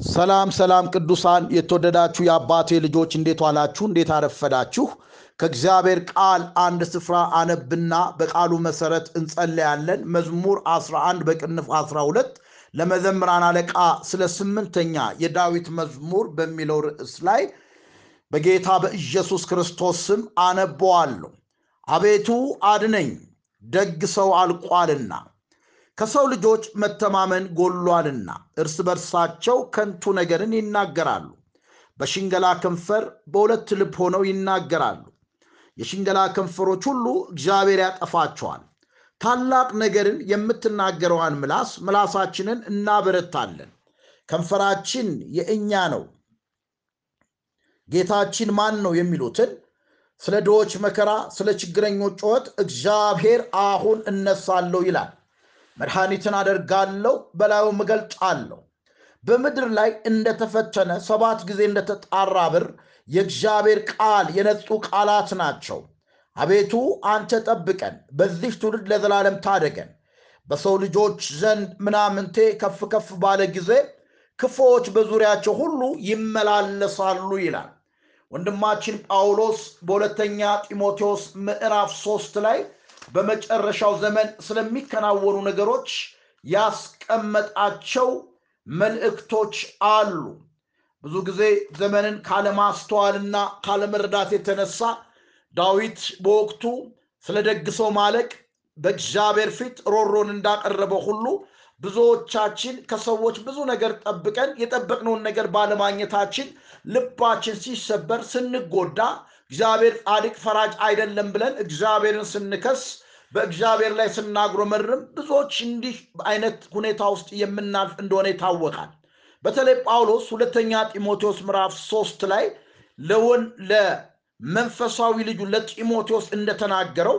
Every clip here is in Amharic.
ሰላም ሰላም ቅዱሳን የተወደዳችሁ የአባቴ ልጆች እንዴት ዋላችሁ? እንዴት አረፈዳችሁ? ከእግዚአብሔር ቃል አንድ ስፍራ አነብና በቃሉ መሰረት እንጸለያለን። መዝሙር 11 በቅንፍ 12 ለመዘምራን አለቃ ስለ ስምንተኛ የዳዊት መዝሙር በሚለው ርዕስ ላይ በጌታ በኢየሱስ ክርስቶስ ስም አነበዋለሁ። አቤቱ አድነኝ፣ ደግ ሰው አልቋልና ከሰው ልጆች መተማመን ጎሏልና እርስ በርሳቸው ከንቱ ነገርን ይናገራሉ። በሽንገላ ከንፈር በሁለት ልብ ሆነው ይናገራሉ። የሽንገላ ከንፈሮች ሁሉ እግዚአብሔር ያጠፋቸዋል። ታላቅ ነገርን የምትናገረዋን ምላስ ምላሳችንን እናበረታለን። ከንፈራችን የእኛ ነው፣ ጌታችን ማን ነው የሚሉትን ስለ ድሆች መከራ፣ ስለ ችግረኞች ጩኸት እግዚአብሔር አሁን እነሳለሁ ይላል። መድኃኒትን አደርጋለሁ በላዩም እገልጣለሁ። በምድር ላይ እንደተፈተነ ሰባት ጊዜ እንደተጣራ ብር የእግዚአብሔር ቃል የነጹ ቃላት ናቸው። አቤቱ አንተ ጠብቀን፣ በዚህ ትውልድ ለዘላለም ታደገን። በሰው ልጆች ዘንድ ምናምንቴ ከፍ ከፍ ባለ ጊዜ ክፉዎች በዙሪያቸው ሁሉ ይመላለሳሉ ይላል ወንድማችን ጳውሎስ በሁለተኛ ጢሞቴዎስ ምዕራፍ ሶስት ላይ በመጨረሻው ዘመን ስለሚከናወኑ ነገሮች ያስቀመጣቸው መልእክቶች አሉ። ብዙ ጊዜ ዘመንን ካለማስተዋልና ካለመረዳት የተነሳ ዳዊት በወቅቱ ስለ ደግ ሰው ማለቅ በእግዚአብሔር ፊት ሮሮን እንዳቀረበ ሁሉ ብዙዎቻችን ከሰዎች ብዙ ነገር ጠብቀን የጠበቅነውን ነገር ባለማግኘታችን ልባችን ሲሰበር ስንጎዳ እግዚአብሔር ጻድቅ ፈራጅ አይደለም ብለን እግዚአብሔርን ስንከስ በእግዚአብሔር ላይ ስናጉረመርም ብዙዎች እንዲህ አይነት ሁኔታ ውስጥ የምናልፍ እንደሆነ ይታወቃል። በተለይ ጳውሎስ ሁለተኛ ጢሞቴዎስ ምዕራፍ ሶስት ላይ ለወን ለመንፈሳዊ ልጁ ለጢሞቴዎስ እንደተናገረው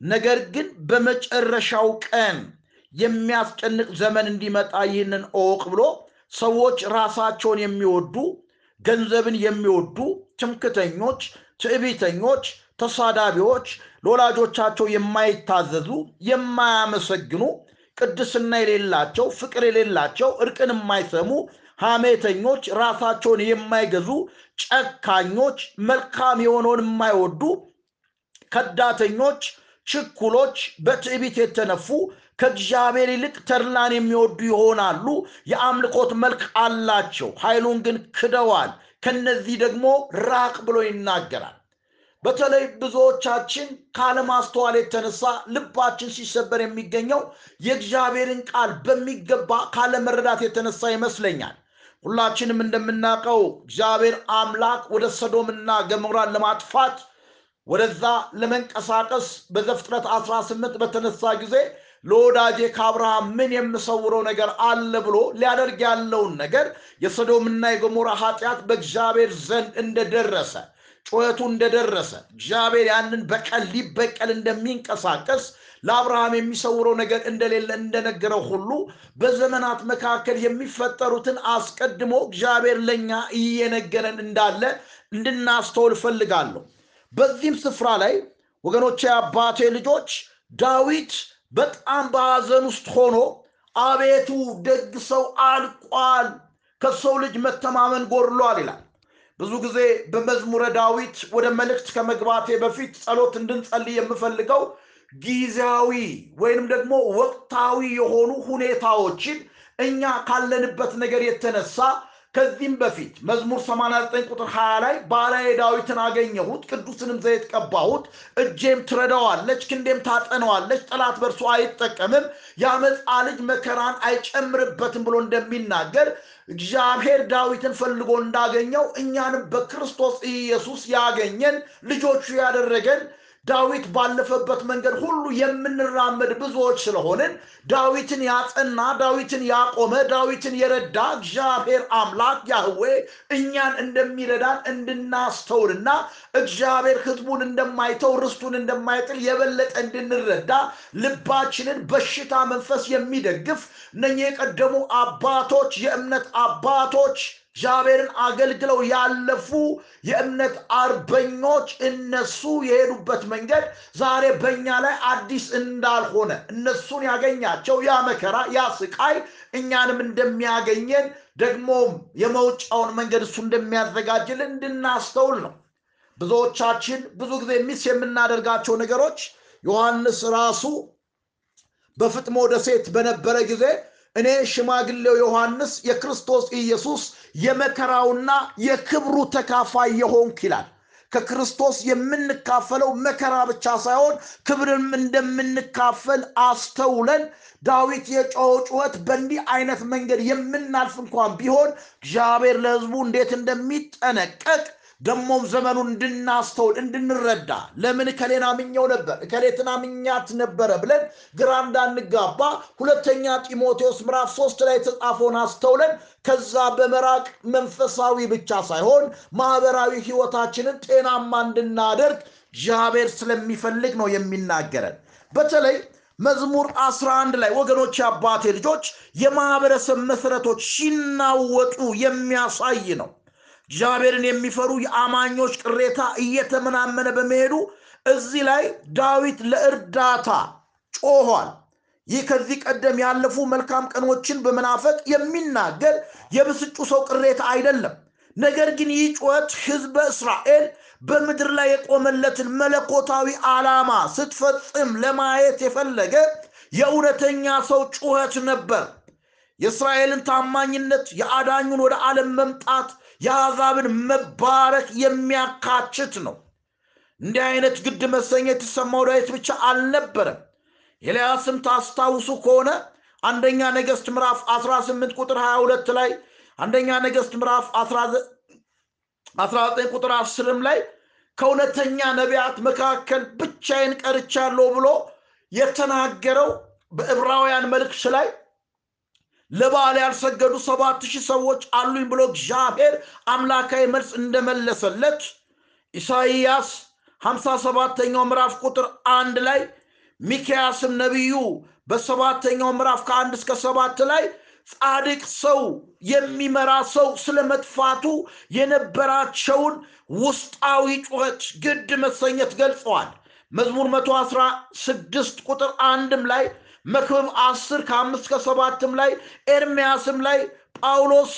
ነገር ግን በመጨረሻው ቀን የሚያስጨንቅ ዘመን እንዲመጣ ይህንን እወቅ ብሎ ሰዎች ራሳቸውን የሚወዱ ገንዘብን የሚወዱ ትምክተኞች፣ ትዕቢተኞች፣ ተሳዳቢዎች፣ ለወላጆቻቸው የማይታዘዙ የማያመሰግኑ፣ ቅድስና የሌላቸው፣ ፍቅር የሌላቸው፣ እርቅን የማይሰሙ፣ ሐሜተኞች፣ ራሳቸውን የማይገዙ፣ ጨካኞች፣ መልካም የሆነውን የማይወዱ፣ ከዳተኞች፣ ችኩሎች፣ በትዕቢት የተነፉ ከእግዚአብሔር ይልቅ ተድላን የሚወዱ ይሆናሉ። የአምልኮት መልክ አላቸው፣ ኃይሉን ግን ክደዋል። ከነዚህ ደግሞ ራቅ ብሎ ይናገራል። በተለይ ብዙዎቻችን ካለማስተዋል የተነሳ ልባችን ሲሰበር የሚገኘው የእግዚአብሔርን ቃል በሚገባ ካለመረዳት የተነሳ ይመስለኛል። ሁላችንም እንደምናውቀው እግዚአብሔር አምላክ ወደ ሰዶምና ገሞራን ለማጥፋት ወደዛ ለመንቀሳቀስ በዘፍጥረት 18 በተነሳ ጊዜ ለወዳጄ ከአብርሃም ምን የምሰውረው ነገር አለ ብሎ ሊያደርግ ያለውን ነገር የሰዶምና የገሞራ ኃጢአት በእግዚአብሔር ዘንድ እንደደረሰ ጩኸቱ እንደደረሰ እግዚአብሔር ያንን በቀል ሊበቀል እንደሚንቀሳቀስ ለአብርሃም የሚሰውረው ነገር እንደሌለ እንደነገረው ሁሉ በዘመናት መካከል የሚፈጠሩትን አስቀድሞ እግዚአብሔር ለእኛ እየነገረን እንዳለ እንድናስተውል እፈልጋለሁ። በዚህም ስፍራ ላይ ወገኖቼ፣ አባቴ ልጆች ዳዊት በጣም በሐዘን ውስጥ ሆኖ አቤቱ ደግ ሰው አልቋል፣ ከሰው ልጅ መተማመን ጎድሏል ይላል። ብዙ ጊዜ በመዝሙረ ዳዊት ወደ መልእክት ከመግባቴ በፊት ጸሎት እንድንጸልይ የምፈልገው ጊዜያዊ ወይንም ደግሞ ወቅታዊ የሆኑ ሁኔታዎችን እኛ ካለንበት ነገር የተነሳ ከዚህም በፊት መዝሙር 89 ቁጥር 20 ላይ ባሪያዬ ዳዊትን አገኘሁት፣ ቅዱስንም ዘይት ቀባሁት፣ እጄም ትረዳዋለች፣ ክንዴም ታጠነዋለች፣ ጠላት በእርሱ አይጠቀምም፣ የአመፃ ልጅ መከራን አይጨምርበትም ብሎ እንደሚናገር እግዚአብሔር ዳዊትን ፈልጎ እንዳገኘው እኛንም በክርስቶስ ኢየሱስ ያገኘን ልጆቹ ያደረገን ዳዊት ባለፈበት መንገድ ሁሉ የምንራመድ ብዙዎች ስለሆንን ዳዊትን ያጸና ዳዊትን ያቆመ ዳዊትን የረዳ እግዚአብሔር አምላክ ያህዌ እኛን እንደሚረዳን እንድናስተውልና እግዚአብሔር ሕዝቡን እንደማይተው ርስቱን እንደማይጥል የበለጠ እንድንረዳ ልባችንን በሽታ መንፈስ የሚደግፍ እነኚህ የቀደሙ አባቶች የእምነት አባቶች እግዚአብሔርን አገልግለው ያለፉ የእምነት አርበኞች እነሱ የሄዱበት መንገድ ዛሬ በእኛ ላይ አዲስ እንዳልሆነ እነሱን ያገኛቸው ያ መከራ ያ ስቃይ እኛንም እንደሚያገኘን ደግሞም የመውጫውን መንገድ እሱ እንደሚያዘጋጅልን እንድናስተውል ነው። ብዙዎቻችን ብዙ ጊዜ ሚስ የምናደርጋቸው ነገሮች ዮሐንስ ራሱ በፍጥሞ ደሴት በነበረ ጊዜ እኔ ሽማግሌው ዮሐንስ የክርስቶስ ኢየሱስ የመከራውና የክብሩ ተካፋይ የሆንክ ይላል። ከክርስቶስ የምንካፈለው መከራ ብቻ ሳይሆን ክብርም እንደምንካፈል አስተውለን ዳዊት የጮኸው ጩኸት በእንዲህ አይነት መንገድ የምናልፍ እንኳን ቢሆን እግዚአብሔር ለሕዝቡ እንዴት እንደሚጠነቀቅ ደሞም ዘመኑን እንድናስተውል እንድንረዳ ለምን እከሌን አምኘው ነበር እከሌትን አምኛት ነበረ ብለን ግራ እንዳንጋባ ሁለተኛ ጢሞቴዎስ ምዕራፍ ሶስት ላይ የተጻፈውን አስተውለን ከዛ በመራቅ መንፈሳዊ ብቻ ሳይሆን ማህበራዊ ህይወታችንን ጤናማ እንድናደርግ እግዚአብሔር ስለሚፈልግ ነው የሚናገረን። በተለይ መዝሙር 11 ላይ ወገኖች አባቴ ልጆች የማህበረሰብ መሰረቶች ሲናወጡ የሚያሳይ ነው እግዚአብሔርን የሚፈሩ የአማኞች ቅሬታ እየተመናመነ በመሄዱ እዚህ ላይ ዳዊት ለእርዳታ ጮኋል። ይህ ከዚህ ቀደም ያለፉ መልካም ቀኖችን በመናፈቅ የሚናገር የብስጩ ሰው ቅሬታ አይደለም። ነገር ግን ይህ ጩኸት ህዝበ እስራኤል በምድር ላይ የቆመለትን መለኮታዊ ዓላማ ስትፈጽም ለማየት የፈለገ የእውነተኛ ሰው ጩኸት ነበር። የእስራኤልን ታማኝነት የአዳኙን ወደ ዓለም መምጣት የአሕዛብን መባረክ የሚያካችት ነው። እንዲህ አይነት ግድ መሰኘት የተሰማው ዳዊት ብቻ አልነበረም። ኤልያስም ታስታውሱ ከሆነ አንደኛ ነገስት ምዕራፍ 18 ቁጥር 22 ላይ አንደኛ ነገስት ምዕራፍ 19 ቁጥር 10 ላይ ከእውነተኛ ነቢያት መካከል ብቻዬን ቀርቻለሁ ብሎ የተናገረው በዕብራውያን መልእክት ላይ ለበዓል ያልሰገዱ ሰባት ሺህ ሰዎች አሉኝ ብሎ እግዚአብሔር አምላካዊ መልስ እንደመለሰለት ኢሳይያስ ሀምሳ ሰባተኛው ምዕራፍ ቁጥር አንድ ላይ ሚኪያስም ነቢዩ በሰባተኛው ምዕራፍ ከአንድ እስከ ሰባት ላይ ጻድቅ ሰው የሚመራ ሰው ስለ መጥፋቱ የነበራቸውን ውስጣዊ ጩኸት ግድ መሰኘት ገልጸዋል። መዝሙር መቶ አስራ ስድስት ቁጥር አንድም ላይ መክብብ አስር ከአምስት ከሰባትም ላይ ኤርሚያስም ላይ ጳውሎስ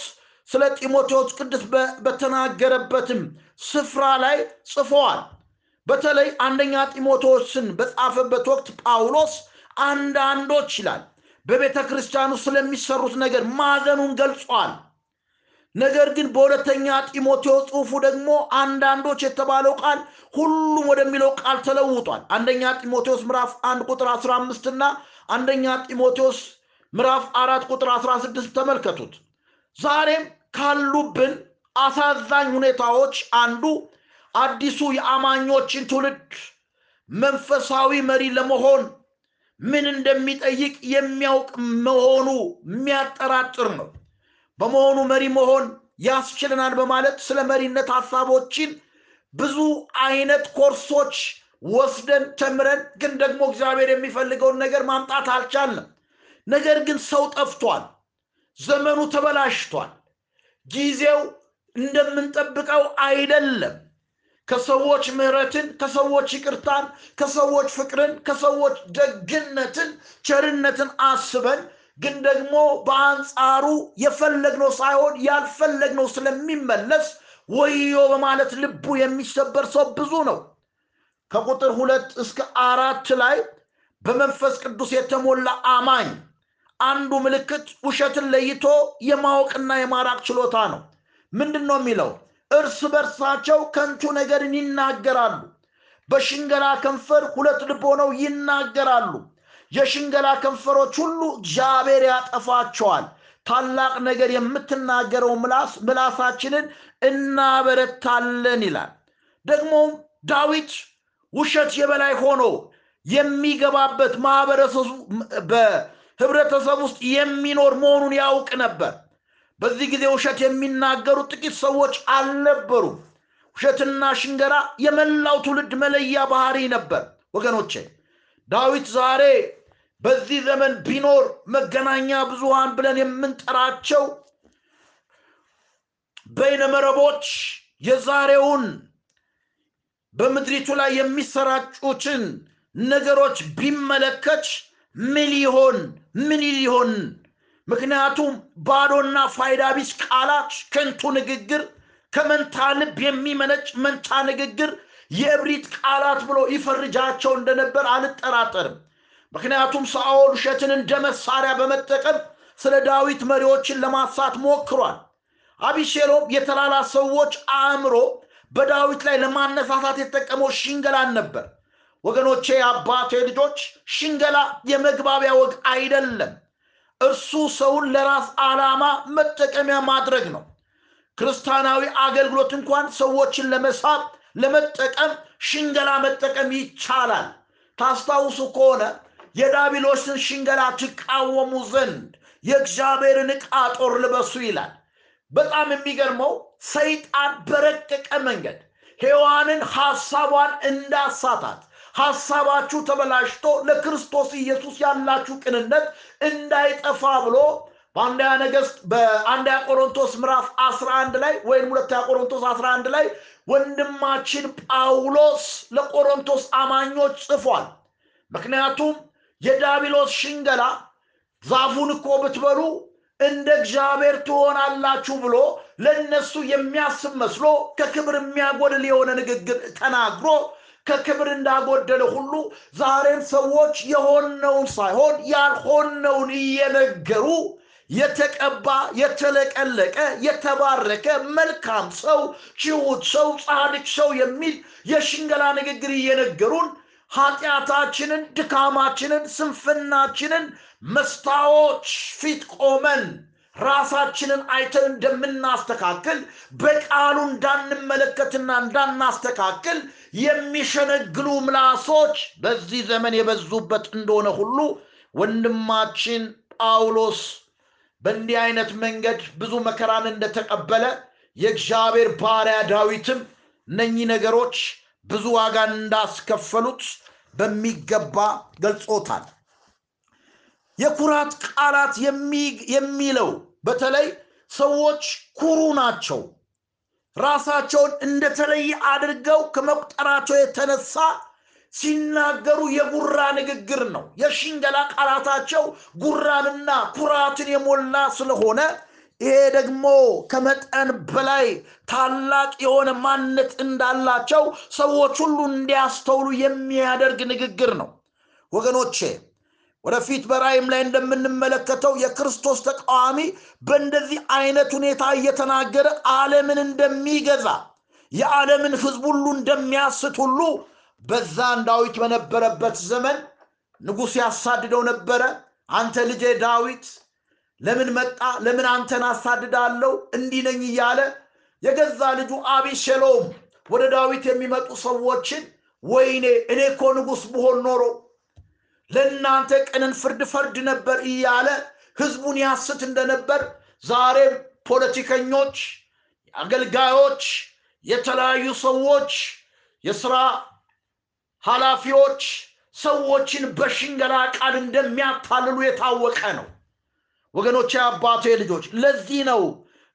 ስለ ጢሞቴዎስ ቅዱስ በተናገረበትም ስፍራ ላይ ጽፈዋል። በተለይ አንደኛ ጢሞቴዎስን በጻፈበት ወቅት ጳውሎስ አንዳንዶች ይላል በቤተ ክርስቲያኑ ስለሚሰሩት ነገር ማዘኑን ገልጿል። ነገር ግን በሁለተኛ ጢሞቴዎስ ጽሑፉ ደግሞ አንዳንዶች የተባለው ቃል ሁሉም ወደሚለው ቃል ተለውጧል። አንደኛ ጢሞቴዎስ ምዕራፍ አንድ ቁጥር 15 እና አንደኛ ጢሞቴዎስ ምዕራፍ አራት ቁጥር 16 ተመልከቱት። ዛሬም ካሉብን አሳዛኝ ሁኔታዎች አንዱ አዲሱ የአማኞችን ትውልድ መንፈሳዊ መሪ ለመሆን ምን እንደሚጠይቅ የሚያውቅ መሆኑ የሚያጠራጥር ነው። በመሆኑ መሪ መሆን ያስችለናል በማለት ስለ መሪነት ሀሳቦችን ብዙ አይነት ኮርሶች ወስደን ተምረን ግን ደግሞ እግዚአብሔር የሚፈልገውን ነገር ማምጣት አልቻለም። ነገር ግን ሰው ጠፍቷል ዘመኑ ተበላሽቷል። ጊዜው እንደምንጠብቀው አይደለም። ከሰዎች ምህረትን ከሰዎች ይቅርታን ከሰዎች ፍቅርን ከሰዎች ደግነትን ቸርነትን አስበን ግን ደግሞ በአንጻሩ የፈለግነው ሳይሆን ያልፈለግነው ስለሚመለስ ወዮ በማለት ልቡ የሚሰበር ሰው ብዙ ነው ከቁጥር ሁለት እስከ አራት ላይ በመንፈስ ቅዱስ የተሞላ አማኝ አንዱ ምልክት ውሸትን ለይቶ የማወቅና የማራቅ ችሎታ ነው። ምንድን ነው የሚለው? እርስ በርሳቸው ከንቱ ነገርን ይናገራሉ። በሽንገላ ከንፈር ሁለት ልብ ሆነው ይናገራሉ። የሽንገላ ከንፈሮች ሁሉ እግዚአብሔር ያጠፋቸዋል። ታላቅ ነገር የምትናገረው ምላስ ምላሳችንን እናበረታለን ይላል። ደግሞም ዳዊት ውሸት የበላይ ሆኖ የሚገባበት ማህበረሰቡ በህብረተሰብ ውስጥ የሚኖር መሆኑን ያውቅ ነበር። በዚህ ጊዜ ውሸት የሚናገሩ ጥቂት ሰዎች አልነበሩም። ውሸትና ሽንገራ የመላው ትውልድ መለያ ባህሪ ነበር። ወገኖቼ ዳዊት ዛሬ በዚህ ዘመን ቢኖር መገናኛ ብዙሃን ብለን የምንጠራቸው በይነመረቦች የዛሬውን በምድሪቱ ላይ የሚሰራጩትን ነገሮች ቢመለከት ምን ሊሆን ምን ሊሆን ምክንያቱም ባዶና ፋይዳ ቢስ ቃላት፣ ከንቱ ንግግር፣ ከመንታ ልብ የሚመነጭ መንታ ንግግር የእብሪት ቃላት ብሎ ይፈርጃቸው እንደነበር አልጠራጠርም። ምክንያቱም ሳኦል ውሸትን እንደ መሳሪያ በመጠቀም ስለ ዳዊት መሪዎችን ለማሳት ሞክሯል። አቢሴሎም የተላላ ሰዎች አእምሮ በዳዊት ላይ ለማነሳሳት የተጠቀመው ሽንገላን ነበር። ወገኖቼ፣ የአባቴ ልጆች፣ ሽንገላ የመግባቢያ ወግ አይደለም። እርሱ ሰውን ለራስ ዓላማ መጠቀሚያ ማድረግ ነው። ክርስቲያናዊ አገልግሎት እንኳን ሰዎችን ለመሳብ ለመጠቀም ሽንገላ መጠቀም ይቻላል። ታስታውሱ ከሆነ የዳቢሎስን ሽንገላ ትቃወሙ ዘንድ የእግዚአብሔርን ዕቃ ጦር ልበሱ ይላል። በጣም የሚገርመው ሰይጣን በረቀቀ መንገድ ሔዋንን ሐሳቧን እንዳሳታት ሐሳባችሁ ተበላሽቶ ለክርስቶስ ኢየሱስ ያላችሁ ቅንነት እንዳይጠፋ ብሎ በአንደኛ ነገሥት በአንደኛ ቆሮንቶስ ምዕራፍ 11 ላይ ወይም ሁለተኛ ቆሮንቶስ 11 ላይ ወንድማችን ጳውሎስ ለቆሮንቶስ አማኞች ጽፏል። ምክንያቱም የዳቢሎስ ሽንገላ ዛፉን እኮ ብትበሉ እንደ እግዚአብሔር ትሆናላችሁ ብሎ ለእነሱ የሚያስብ መስሎ ከክብር የሚያጎድል የሆነ ንግግር ተናግሮ ከክብር እንዳጎደለ ሁሉ ዛሬም ሰዎች የሆነውን ሳይሆን ያልሆነውን እየነገሩ የተቀባ የተለቀለቀ የተባረከ መልካም ሰው ችሁት ሰው ጻድቅ ሰው የሚል የሽንገላ ንግግር እየነገሩን ኃጢአታችንን ድካማችንን ስንፍናችንን መስታዎች ፊት ቆመን ራሳችንን አይተን እንደምናስተካክል በቃሉ እንዳንመለከትና እንዳናስተካክል የሚሸነግሉ ምላሶች በዚህ ዘመን የበዙበት እንደሆነ ሁሉ ወንድማችን ጳውሎስ በእንዲህ አይነት መንገድ ብዙ መከራን እንደተቀበለ የእግዚአብሔር ባሪያ ዳዊትም እነኚህ ነገሮች ብዙ ዋጋን እንዳስከፈሉት በሚገባ ገልጾታል። የኩራት ቃላት የሚለው በተለይ ሰዎች ኩሩ ናቸው ራሳቸውን እንደተለየ አድርገው ከመቁጠራቸው የተነሳ ሲናገሩ የጉራ ንግግር ነው። የሽንገላ ቃላታቸው ጉራንና ኩራትን የሞላ ስለሆነ ይሄ ደግሞ ከመጠን በላይ ታላቅ የሆነ ማንነት እንዳላቸው ሰዎች ሁሉ እንዲያስተውሉ የሚያደርግ ንግግር ነው። ወገኖቼ ወደፊት በራእይም ላይ እንደምንመለከተው የክርስቶስ ተቃዋሚ በእንደዚህ አይነት ሁኔታ እየተናገረ ዓለምን እንደሚገዛ የዓለምን ሕዝብ ሁሉ እንደሚያስት ሁሉ በዛን ዳዊት በነበረበት ዘመን ንጉሥ ያሳድደው ነበረ። አንተ ልጄ ዳዊት ለምን መጣ? ለምን አንተን አሳድዳለሁ? እንዲህ ነኝ እያለ የገዛ ልጁ አቢሴሎም ወደ ዳዊት የሚመጡ ሰዎችን ወይኔ እኔ እኮ ንጉሥ ብሆን ኖሮ ለእናንተ ቅንን ፍርድ ፈርድ ነበር እያለ ህዝቡን ያስት እንደነበር ዛሬም ፖለቲከኞች፣ አገልጋዮች፣ የተለያዩ ሰዎች፣ የስራ ኃላፊዎች ሰዎችን በሽንገላ ቃል እንደሚያታልሉ የታወቀ ነው። ወገኖች፣ አባቴ ልጆች፣ ለዚህ ነው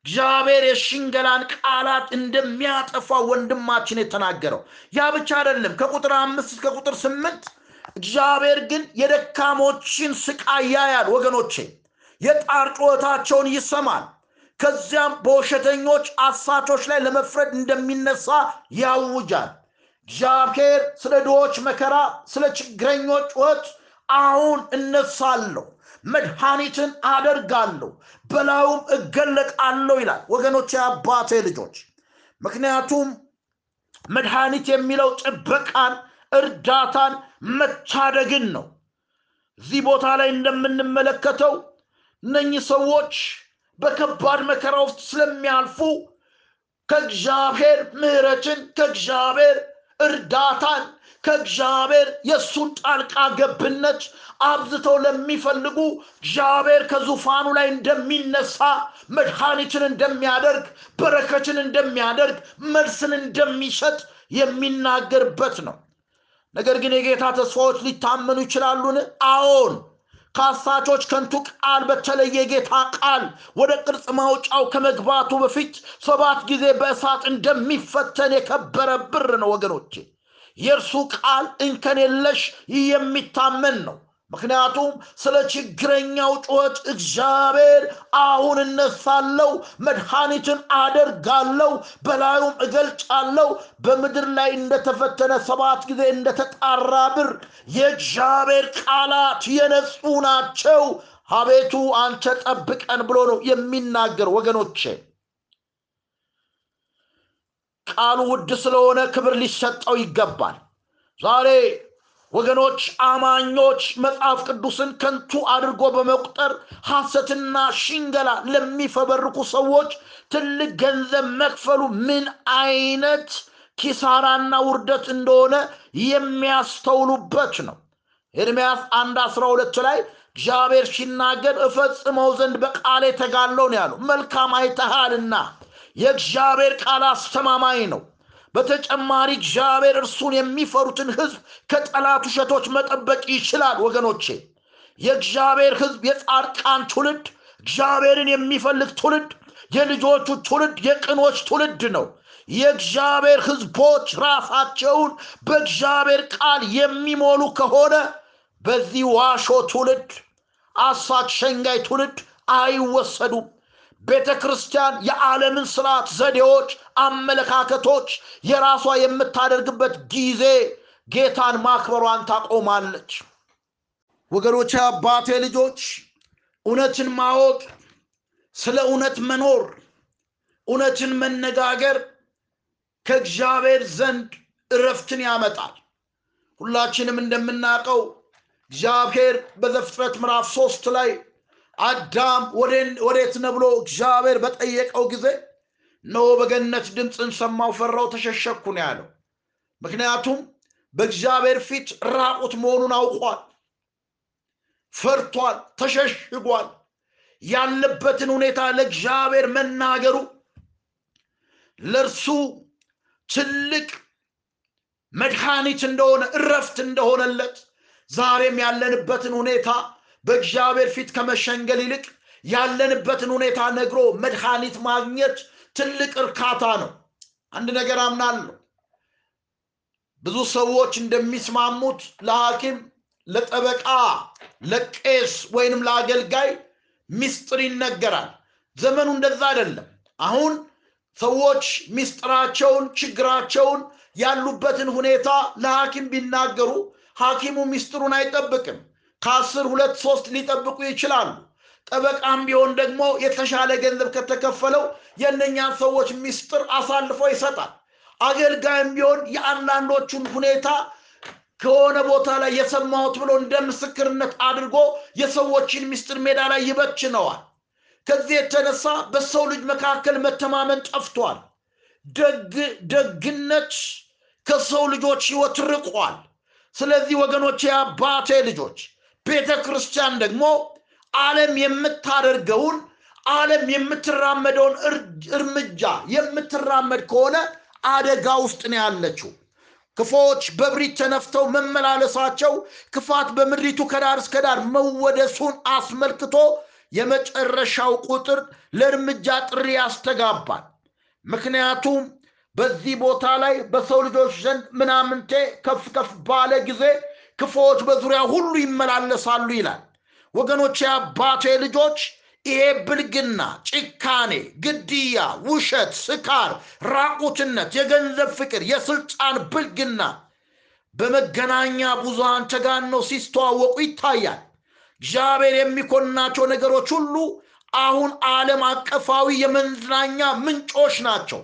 እግዚአብሔር የሽንገላን ቃላት እንደሚያጠፋ ወንድማችን የተናገረው። ያ ብቻ አይደለም። ከቁጥር አምስት እስከ ቁጥር ስምንት እግዚአብሔር ግን የደካሞችን ስቃይ ያያል። ወገኖቼ የጣር ጩኸታቸውን ይሰማል። ከዚያም በውሸተኞች አሳቾች ላይ ለመፍረድ እንደሚነሳ ያውጃል። እግዚአብሔር ስለ ድሆች መከራ፣ ስለ ችግረኞች ጩኸት አሁን እነሳለሁ፣ መድኃኒትን አደርጋለሁ፣ በላዩም እገለጣለሁ ይላል። ወገኖቼ አባቴ ልጆች፣ ምክንያቱም መድኃኒት የሚለው ጥበቃን እርዳታን መታደግን ነው። እዚህ ቦታ ላይ እንደምንመለከተው እነኚህ ሰዎች በከባድ መከራ ውስጥ ስለሚያልፉ ከእግዚአብሔር ምሕረትን ከእግዚአብሔር እርዳታን ከእግዚአብሔር የእሱን ጣልቃ ገብነት አብዝተው ለሚፈልጉ እግዚአብሔር ከዙፋኑ ላይ እንደሚነሳ መድኃኒትን እንደሚያደርግ በረከትን እንደሚያደርግ መልስን እንደሚሰጥ የሚናገርበት ነው። ነገር ግን የጌታ ተስፋዎች ሊታመኑ ይችላሉን? አዎን። ከአሳቾች ከንቱ ቃል በተለየ የጌታ ቃል ወደ ቅርጽ ማውጫው ከመግባቱ በፊት ሰባት ጊዜ በእሳት እንደሚፈተን የከበረ ብር ነው ወገኖቼ። የእርሱ ቃል እንከን የለሽ የሚታመን ነው። ምክንያቱም ስለ ችግረኛው ጩኸት እግዚአብሔር አሁን እነሳለው መድኃኒትን አደርጋለው በላዩም እገልጫለው በምድር ላይ እንደተፈተነ ሰባት ጊዜ እንደተጣራ ብር የእግዚአብሔር ቃላት የነጹ ናቸው። አቤቱ አንተ ጠብቀን ብሎ ነው የሚናገር ወገኖቼ። ቃሉ ውድ ስለሆነ ክብር ሊሰጠው ይገባል። ዛሬ ወገኖች አማኞች መጽሐፍ ቅዱስን ከንቱ አድርጎ በመቁጠር ሐሰትና ሽንገላ ለሚፈበርኩ ሰዎች ትልቅ ገንዘብ መክፈሉ ምን አይነት ኪሳራና ውርደት እንደሆነ የሚያስተውሉበት ነው። ኤርምያስ አንድ አስራ ሁለት ላይ እግዚአብሔር ሲናገር እፈጽመው ዘንድ በቃሌ ተጋለው ነው ያለው መልካም አይተሃልና የእግዚአብሔር ቃል አስተማማኝ ነው በተጨማሪ እግዚአብሔር እርሱን የሚፈሩትን ህዝብ ከጠላት ውሸቶች መጠበቅ ይችላል። ወገኖቼ የእግዚአብሔር ህዝብ የጻድቃን ትውልድ እግዚአብሔርን የሚፈልግ ትውልድ የልጆቹ ትውልድ የቅኖች ትውልድ ነው። የእግዚአብሔር ህዝቦች ራሳቸውን በእግዚአብሔር ቃል የሚሞሉ ከሆነ በዚህ ዋሾ ትውልድ አሳች ሸንጋይ ትውልድ አይወሰዱም ቤተ ክርስቲያን የዓለምን ስርዓት ዘዴዎች አመለካከቶች የራሷ የምታደርግበት ጊዜ ጌታን ማክበሯን ታቆማለች። ወገኖች አባቴ ልጆች እውነትን ማወቅ ስለ እውነት መኖር እውነትን መነጋገር ከእግዚአብሔር ዘንድ እረፍትን ያመጣል። ሁላችንም እንደምናውቀው እግዚአብሔር በዘፍጥረት ምዕራፍ ሶስት ላይ አዳም ወዴት ነ ብሎ እግዚአብሔር በጠየቀው ጊዜ እነሆ በገነት ድምፅን ሰማው ፈራው ተሸሸኩ ነው ያለው። ምክንያቱም በእግዚአብሔር ፊት ራቁት መሆኑን አውቋል ፈርቷል ተሸሽጓል። ያለበትን ሁኔታ ለእግዚአብሔር መናገሩ ለእርሱ ትልቅ መድኃኒት እንደሆነ እረፍት እንደሆነለት ዛሬም ያለንበትን ሁኔታ በእግዚአብሔር ፊት ከመሸንገል ይልቅ ያለንበትን ሁኔታ ነግሮ መድኃኒት ማግኘት ትልቅ እርካታ ነው። አንድ ነገር አምናለሁ። ብዙ ሰዎች እንደሚስማሙት ለሐኪም ለጠበቃ ለቄስ ወይንም ለአገልጋይ ሚስጥር ይነገራል። ዘመኑ እንደዛ አይደለም። አሁን ሰዎች ሚስጥራቸውን ችግራቸውን ያሉበትን ሁኔታ ለሐኪም ቢናገሩ ሐኪሙ ሚስጥሩን አይጠብቅም ከአስር ሁለት ሶስት ሊጠብቁ ይችላሉ። ጠበቃም ቢሆን ደግሞ የተሻለ ገንዘብ ከተከፈለው የእነኛን ሰዎች ሚስጥር አሳልፎ ይሰጣል። አገልጋይም ቢሆን የአንዳንዶቹን ሁኔታ ከሆነ ቦታ ላይ የሰማሁት ብሎ እንደ ምስክርነት አድርጎ የሰዎችን ሚስጥር ሜዳ ላይ ይበችነዋል ከዚህ የተነሳ በሰው ልጅ መካከል መተማመን ጠፍቷል። ደግነት ከሰው ልጆች ህይወት ርቋል። ስለዚህ ወገኖች የአባቴ ልጆች ቤተ ክርስቲያን ደግሞ ዓለም የምታደርገውን ዓለም የምትራመደውን እርምጃ የምትራመድ ከሆነ አደጋ ውስጥ ነው ያለችው። ክፎች በብሪት ተነፍተው መመላለሳቸው ክፋት በምድሪቱ ከዳር እስከ ዳር መወደሱን አስመልክቶ የመጨረሻው ቁጥር ለእርምጃ ጥሪ ያስተጋባል። ምክንያቱም በዚህ ቦታ ላይ በሰው ልጆች ዘንድ ምናምንቴ ከፍ ከፍ ባለ ጊዜ ክፎች በዙሪያ ሁሉ ይመላለሳሉ ይላል። ወገኖች የአባቴ ልጆች ይሄ ብልግና ጭካኔ ግድያ ውሸት ስካር ራቁትነት የገንዘብ ፍቅር የስልጣን ብልግና በመገናኛ ብዙሃን ተጋነው ሲስተዋወቁ ይታያል። እግዚአብሔር የሚኮናቸው ነገሮች ሁሉ አሁን ዓለም አቀፋዊ የመዝናኛ ምንጮች ናቸው።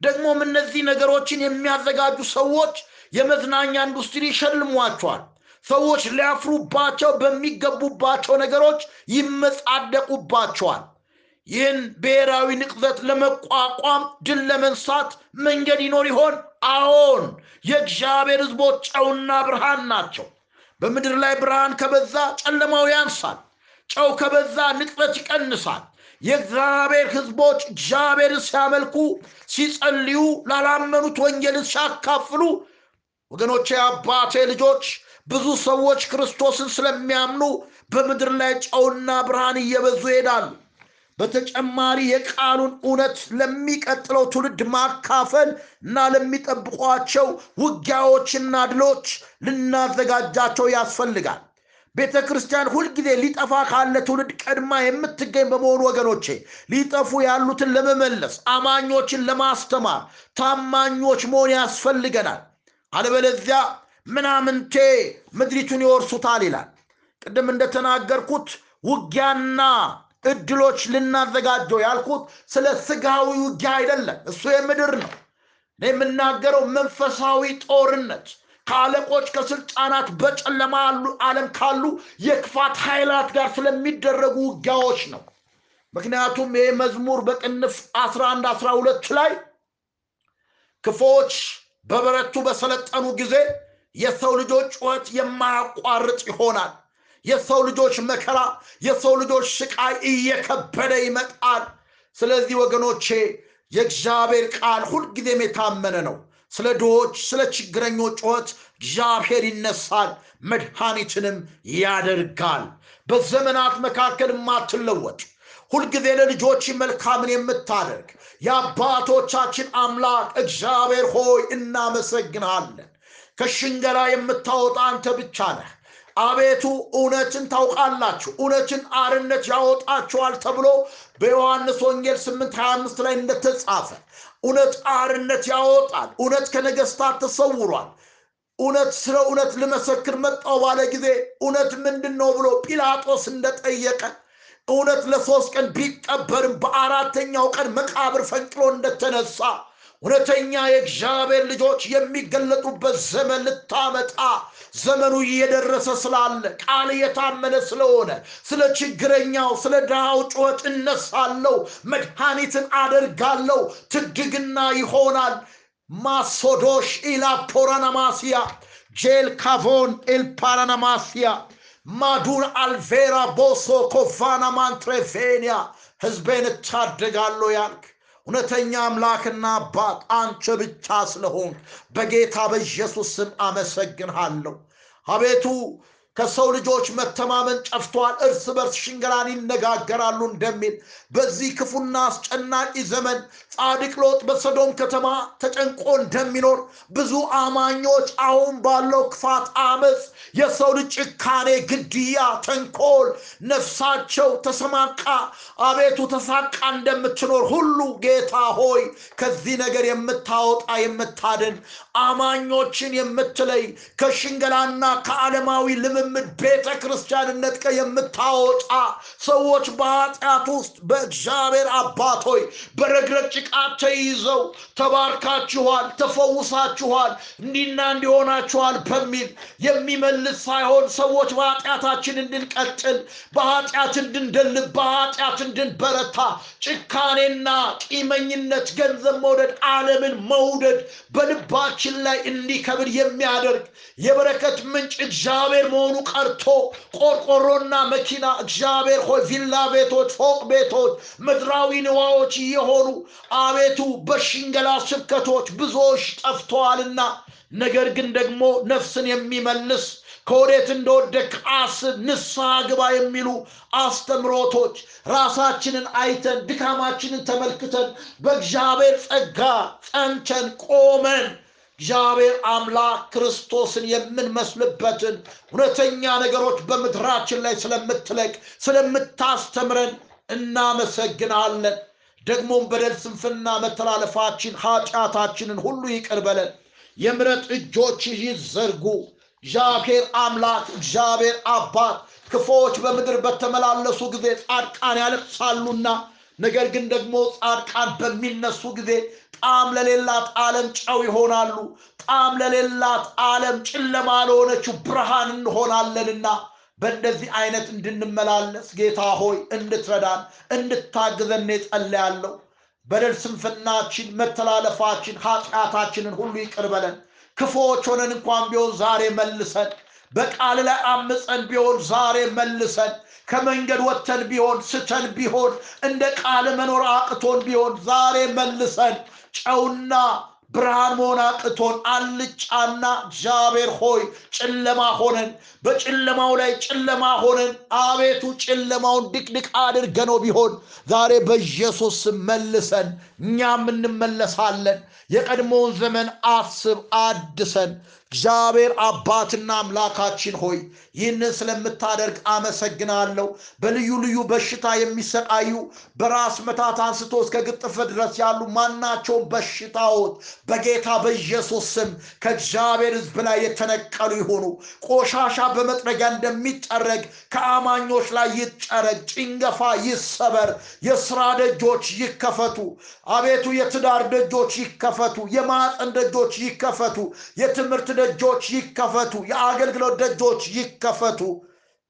ደግሞም እነዚህ ነገሮችን የሚያዘጋጁ ሰዎች የመዝናኛ ኢንዱስትሪ ይሸልሟቸዋል ሰዎች ሊያፍሩባቸው በሚገቡባቸው ነገሮች ይመጻደቁባቸዋል። ይህን ብሔራዊ ንቅዘት ለመቋቋም ድል ለመንሳት መንገድ ይኖር ይሆን? አዎን የእግዚአብሔር ህዝቦች ጨውና ብርሃን ናቸው። በምድር ላይ ብርሃን ከበዛ ጨለማው ያንሳል ጨው ከበዛ ንቅዘት ይቀንሳል። የእግዚአብሔር ህዝቦች እግዚአብሔርን ሲያመልኩ ሲጸልዩ ላላመኑት ወንጌልን ሲያካፍሉ ወገኖቼ አባቴ ልጆች ብዙ ሰዎች ክርስቶስን ስለሚያምኑ በምድር ላይ ጨውና ብርሃን እየበዙ ይሄዳሉ በተጨማሪ የቃሉን እውነት ለሚቀጥለው ትውልድ ማካፈል እና ለሚጠብቋቸው ውጊያዎችና ድሎች ልናዘጋጃቸው ያስፈልጋል ቤተ ክርስቲያን ሁልጊዜ ሊጠፋ ካለ ትውልድ ቀድማ የምትገኝ በመሆኑ ወገኖቼ ሊጠፉ ያሉትን ለመመለስ አማኞችን ለማስተማር ታማኞች መሆን ያስፈልገናል። አለበለዚያ ምናምንቴ ምድሪቱን ይወርሱታል ይላል። ቅድም እንደተናገርኩት ውጊያና እድሎች ልናዘጋጀው ያልኩት ስለ ስጋዊ ውጊያ አይደለም። እሱ የምድር ነው። የምናገረው መንፈሳዊ ጦርነት ከአለቆች ከስልጣናት በጨለማ ዓለም ካሉ የክፋት ኃይላት ጋር ስለሚደረጉ ውጊያዎች ነው። ምክንያቱም ይህ መዝሙር በቅንፍ 11 12 ላይ ክፎች በበረቱ በሰለጠኑ ጊዜ የሰው ልጆች ጩኸት የማያቋርጥ ይሆናል። የሰው ልጆች መከራ፣ የሰው ልጆች ስቃይ እየከበደ ይመጣል። ስለዚህ ወገኖቼ የእግዚአብሔር ቃል ሁልጊዜም የታመነ ነው። ስለ ድሆች፣ ስለ ችግረኞች ጩኸት እግዚአብሔር ይነሳል፣ መድኃኒትንም ያደርጋል። በዘመናት መካከል የማትለወጥ ሁልጊዜ ለልጆች መልካምን የምታደርግ የአባቶቻችን አምላክ እግዚአብሔር ሆይ እናመሰግናለን። ከሽንገላ የምታወጣ አንተ ብቻ ነህ። አቤቱ እውነትን ታውቃላችሁ፣ እውነትን አርነት ያወጣችኋል ተብሎ በዮሐንስ ወንጌል 8 25 ላይ እንደተጻፈ እውነት አርነት ያወጣል። እውነት ከነገስታት ተሰውሯል። እውነት ስለ እውነት ልመሰክር መጣው ባለ ጊዜ እውነት ምንድን ነው ብሎ ጲላጦስ እንደጠየቀ እውነት ለሶስት ቀን ቢቀበርም በአራተኛው ቀን መቃብር ፈንቅሎ እንደተነሳ እውነተኛ የእግዚአብሔር ልጆች የሚገለጡበት ዘመን ልታመጣ ዘመኑ እየደረሰ ስላለ ቃል እየታመነ ስለሆነ ስለ ችግረኛው ስለ ድሃው ጩኸት እነሳለው፣ መድኃኒትን አደርጋለው፣ ትድግና ይሆናል። ማሶዶሽ ኢላፖራናማሲያ ጄል ካቮን ኤልፓራናማሲያ ማዱን አልቬራ ቦሶ ኮቫና ማንትሬቬኒያ ህዝቤን እታደጋለሁ ያልክ እውነተኛ አምላክና አባት አንተ ብቻ ስለሆን በጌታ በኢየሱስ ስም አመሰግንሃለሁ። አቤቱ ከሰው ልጆች መተማመን ጠፍቷል፣ እርስ በርስ ሽንገላን ይነጋገራሉ እንደሚል። በዚህ ክፉና አስጨናቂ ዘመን ጻድቅ ሎጥ በሰዶም ከተማ ተጨንቆ እንደሚኖር ብዙ አማኞች አሁን ባለው ክፋት፣ አመፅ፣ የሰው ልጅ ጭካኔ፣ ግድያ፣ ተንኮል ነፍሳቸው ተሰማቃ አቤቱ ተሳቃ እንደምትኖር ሁሉ ጌታ ሆይ ከዚህ ነገር የምታወጣ የምታድን አማኞችን የምትለይ ከሽንገላና ከዓለማዊ ልምምድ ቤተ ክርስቲያንነት የምታወጣ ሰዎች በኃጢአት ውስጥ በእግዚአብሔር አባት ሆይ በረግረግ ጭቃ ተይዘው ተባርካችኋል፣ ተፈውሳችኋል፣ እንዲና እንዲሆናችኋል በሚል የሚመልስ ሳይሆን ሰዎች በኃጢአታችን እንድንቀጥል በኃጢአት እንድንደልብ በኃጢአት እንድንበረታ ጭካኔና ቂመኝነት፣ ገንዘብ መውደድ፣ ዓለምን መውደድ በልባችን ላይ እንዲከብድ የሚያደርግ የበረከት ምንጭ እግዚአብሔር መሆኑ ቀርቶ ቆርቆሮና መኪና እግዚአብሔር ሆይ ቪላ ቤቶች፣ ፎቅ ቤቶች፣ ምድራዊ ንዋዎች እየሆኑ አቤቱ በሽንገላ ስብከቶች ብዙዎች ጠፍተዋልና ነገር ግን ደግሞ ነፍስን የሚመልስ ከወዴት እንደወደቅ አስብ፣ ንስሐ ግባ የሚሉ አስተምሮቶች ራሳችንን አይተን ድካማችንን ተመልክተን በእግዚአብሔር ጸጋ ጸንተን ቆመን እግዚአብሔር አምላክ ክርስቶስን የምንመስልበትን እውነተኛ ነገሮች በምድራችን ላይ ስለምትለቅ ስለምታስተምረን እናመሰግናለን። ደግሞም በደል፣ ስንፍና፣ መተላለፋችን፣ ኃጢአታችንን ሁሉ ይቅር በለን። የምረት እጆች ይዘርጉ። እግዚአብሔር አምላክ እግዚአብሔር አባት ክፎች በምድር በተመላለሱ ጊዜ ጻድቃን ያለቅሳሉና ነገር ግን ደግሞ ጻድቃን በሚነሱ ጊዜ ጣዕም ለሌላት ዓለም ጨው ይሆናሉ። ጣዕም ለሌላት ዓለም ጨለማ ለሆነችው ብርሃን እንሆናለንና በእንደዚህ አይነት እንድንመላለስ ጌታ ሆይ እንድትረዳን እንድታግዘን ጸልያለሁ። በደል፣ ስንፍናችን፣ መተላለፋችን፣ ኃጢአታችንን ሁሉ ይቅር ክፉዎች ሆነን እንኳን ቢሆን ዛሬ መልሰን፣ በቃል ላይ አምፀን ቢሆን ዛሬ መልሰን፣ ከመንገድ ወጥተን ቢሆን ስተን ቢሆን እንደ ቃል መኖር አቅቶን ቢሆን ዛሬ መልሰን ጨውና ብርሃን መሆን አቅቶን አልጫና እግዚአብሔር ሆይ ጨለማ ሆነን በጨለማው ላይ ጨለማ ሆነን አቤቱ ጨለማውን ድቅድቅ አድርገነው ቢሆን ዛሬ በኢየሱስ መልሰን እኛም እንመለሳለን። የቀድሞውን ዘመን አስብ አድሰን። እግዚአብሔር አባትና አምላካችን ሆይ ይህንን ስለምታደርግ አመሰግናለሁ። በልዩ ልዩ በሽታ የሚሰቃዩ በራስ መታት አንስቶ እስከ ግጥፍት ድረስ ያሉ ማናቸውም በሽታዎች በጌታ በኢየሱስ ስም ከእግዚአብሔር ሕዝብ ላይ የተነቀሉ ይሆኑ። ቆሻሻ በመጥረጊያ እንደሚጠረግ ከአማኞች ላይ ይጠረግ። ጭንገፋ ይሰበር። የስራ ደጆች ይከፈቱ። አቤቱ የትዳር ደጆች ይከፈቱ። የማዕፀን ደጆች ይከፈቱ። የትምህርት ደጆች ይከፈቱ። የአገልግሎት ደጆች ይከፈቱ።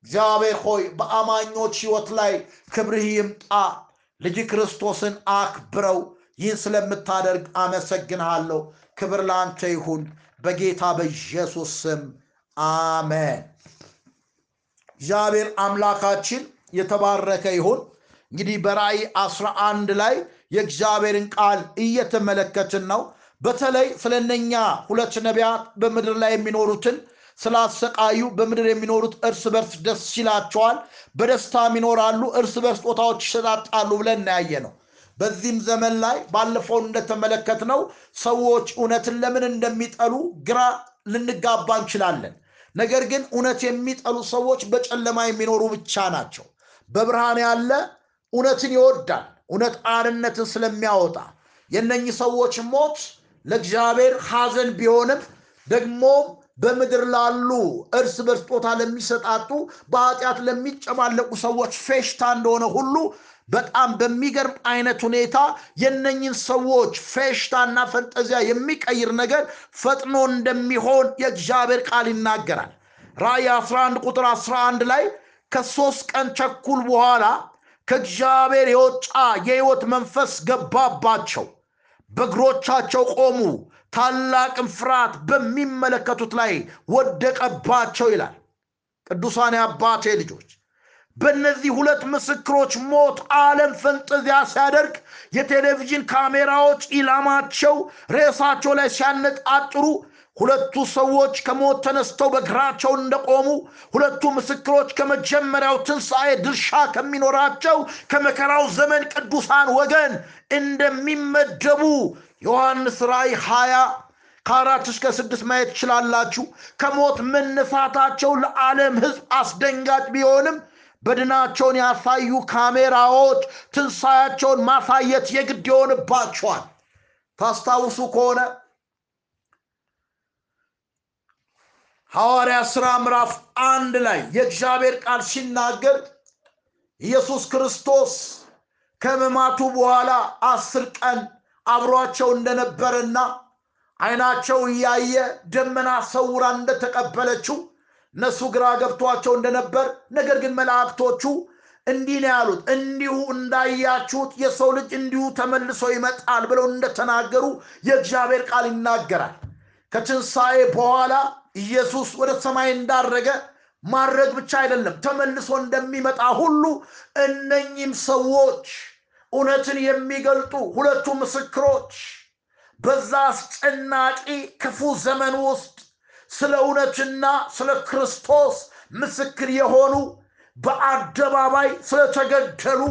እግዚአብሔር ሆይ በአማኞች ሕይወት ላይ ክብርህ ይምጣ። ልጅ ክርስቶስን አክብረው። ይህን ስለምታደርግ አመሰግንሃለሁ። ክብር ለአንተ ይሁን በጌታ በኢየሱስ ስም አሜን። እግዚአብሔር አምላካችን የተባረከ ይሁን። እንግዲህ በራእይ 11 ላይ የእግዚአብሔርን ቃል እየተመለከትን ነው። በተለይ ስለነኛ ሁለት ነቢያት በምድር ላይ የሚኖሩትን ስላሰቃዩ በምድር የሚኖሩት እርስ በርስ ደስ ይላቸዋል፣ በደስታም ይኖራሉ፣ እርስ በርስ ጦታዎች ይሰጣጣሉ ብለን እናያየ ነው። በዚህም ዘመን ላይ ባለፈው እንደተመለከትነው ሰዎች እውነትን ለምን እንደሚጠሉ ግራ ልንጋባ እንችላለን። ነገር ግን እውነት የሚጠሉ ሰዎች በጨለማ የሚኖሩ ብቻ ናቸው። በብርሃን ያለ እውነትን ይወዳል። እውነት አርነትን ስለሚያወጣ የነኚህ ሰዎች ሞት ለእግዚአብሔር ሐዘን ቢሆንም ደግሞ በምድር ላሉ እርስ በርስ ጦታ ለሚሰጣጡ በኃጢአት ለሚጨማለቁ ሰዎች ፌሽታ እንደሆነ ሁሉ በጣም በሚገርም አይነት ሁኔታ የነኝን ሰዎች ፌሽታና ፈንጠዚያ የሚቀይር ነገር ፈጥኖ እንደሚሆን የእግዚአብሔር ቃል ይናገራል። ራእይ 11 ቁጥር 11 ላይ ከሶስት ቀን ቸኩል በኋላ ከእግዚአብሔር የወጣ የሕይወት መንፈስ ገባባቸው፣ በእግሮቻቸው ቆሙ፣ ታላቅም ፍርሃት በሚመለከቱት ላይ ወደቀባቸው ይላል። ቅዱሳን አባቴ ልጆች በእነዚህ ሁለት ምስክሮች ሞት ዓለም ፈንጠዚያ ሲያደርግ የቴሌቪዥን ካሜራዎች ኢላማቸው ሬሳቸው ላይ ሲያነጣጥሩ ሁለቱ ሰዎች ከሞት ተነስተው በእግራቸው እንደቆሙ ሁለቱ ምስክሮች ከመጀመሪያው ትንሣኤ ድርሻ ከሚኖራቸው ከመከራው ዘመን ቅዱሳን ወገን እንደሚመደቡ ዮሐንስ ራእይ 20 ከአራት እስከ ስድስት ማየት ትችላላችሁ። ከሞት መነሳታቸው ለዓለም ሕዝብ አስደንጋጭ ቢሆንም በድናቸውን ያሳዩ ካሜራዎች ትንሣያቸውን ማሳየት የግድ ይሆንባቸዋል። ታስታውሱ ከሆነ ሐዋርያ ሥራ ምዕራፍ አንድ ላይ የእግዚአብሔር ቃል ሲናገር ኢየሱስ ክርስቶስ ከሕማማቱ በኋላ አስር ቀን አብሯቸው እንደነበረና ዓይናቸው እያየ ደመና ሰውራ እንደተቀበለችው እነሱ ግራ ገብቷቸው እንደነበር፣ ነገር ግን መላእክቶቹ እንዲህ ነው ያሉት፣ እንዲሁ እንዳያችሁት የሰው ልጅ እንዲሁ ተመልሶ ይመጣል ብለው እንደተናገሩ የእግዚአብሔር ቃል ይናገራል። ከትንሣኤ በኋላ ኢየሱስ ወደ ሰማይ እንዳረገ ማድረግ ብቻ አይደለም፣ ተመልሶ እንደሚመጣ ሁሉ እነኚህም ሰዎች እውነትን የሚገልጡ ሁለቱ ምስክሮች በዛ አስጨናቂ ክፉ ዘመን ውስጥ ስለ እውነትና ስለ ክርስቶስ ምስክር የሆኑ በአደባባይ ስለተገደሉ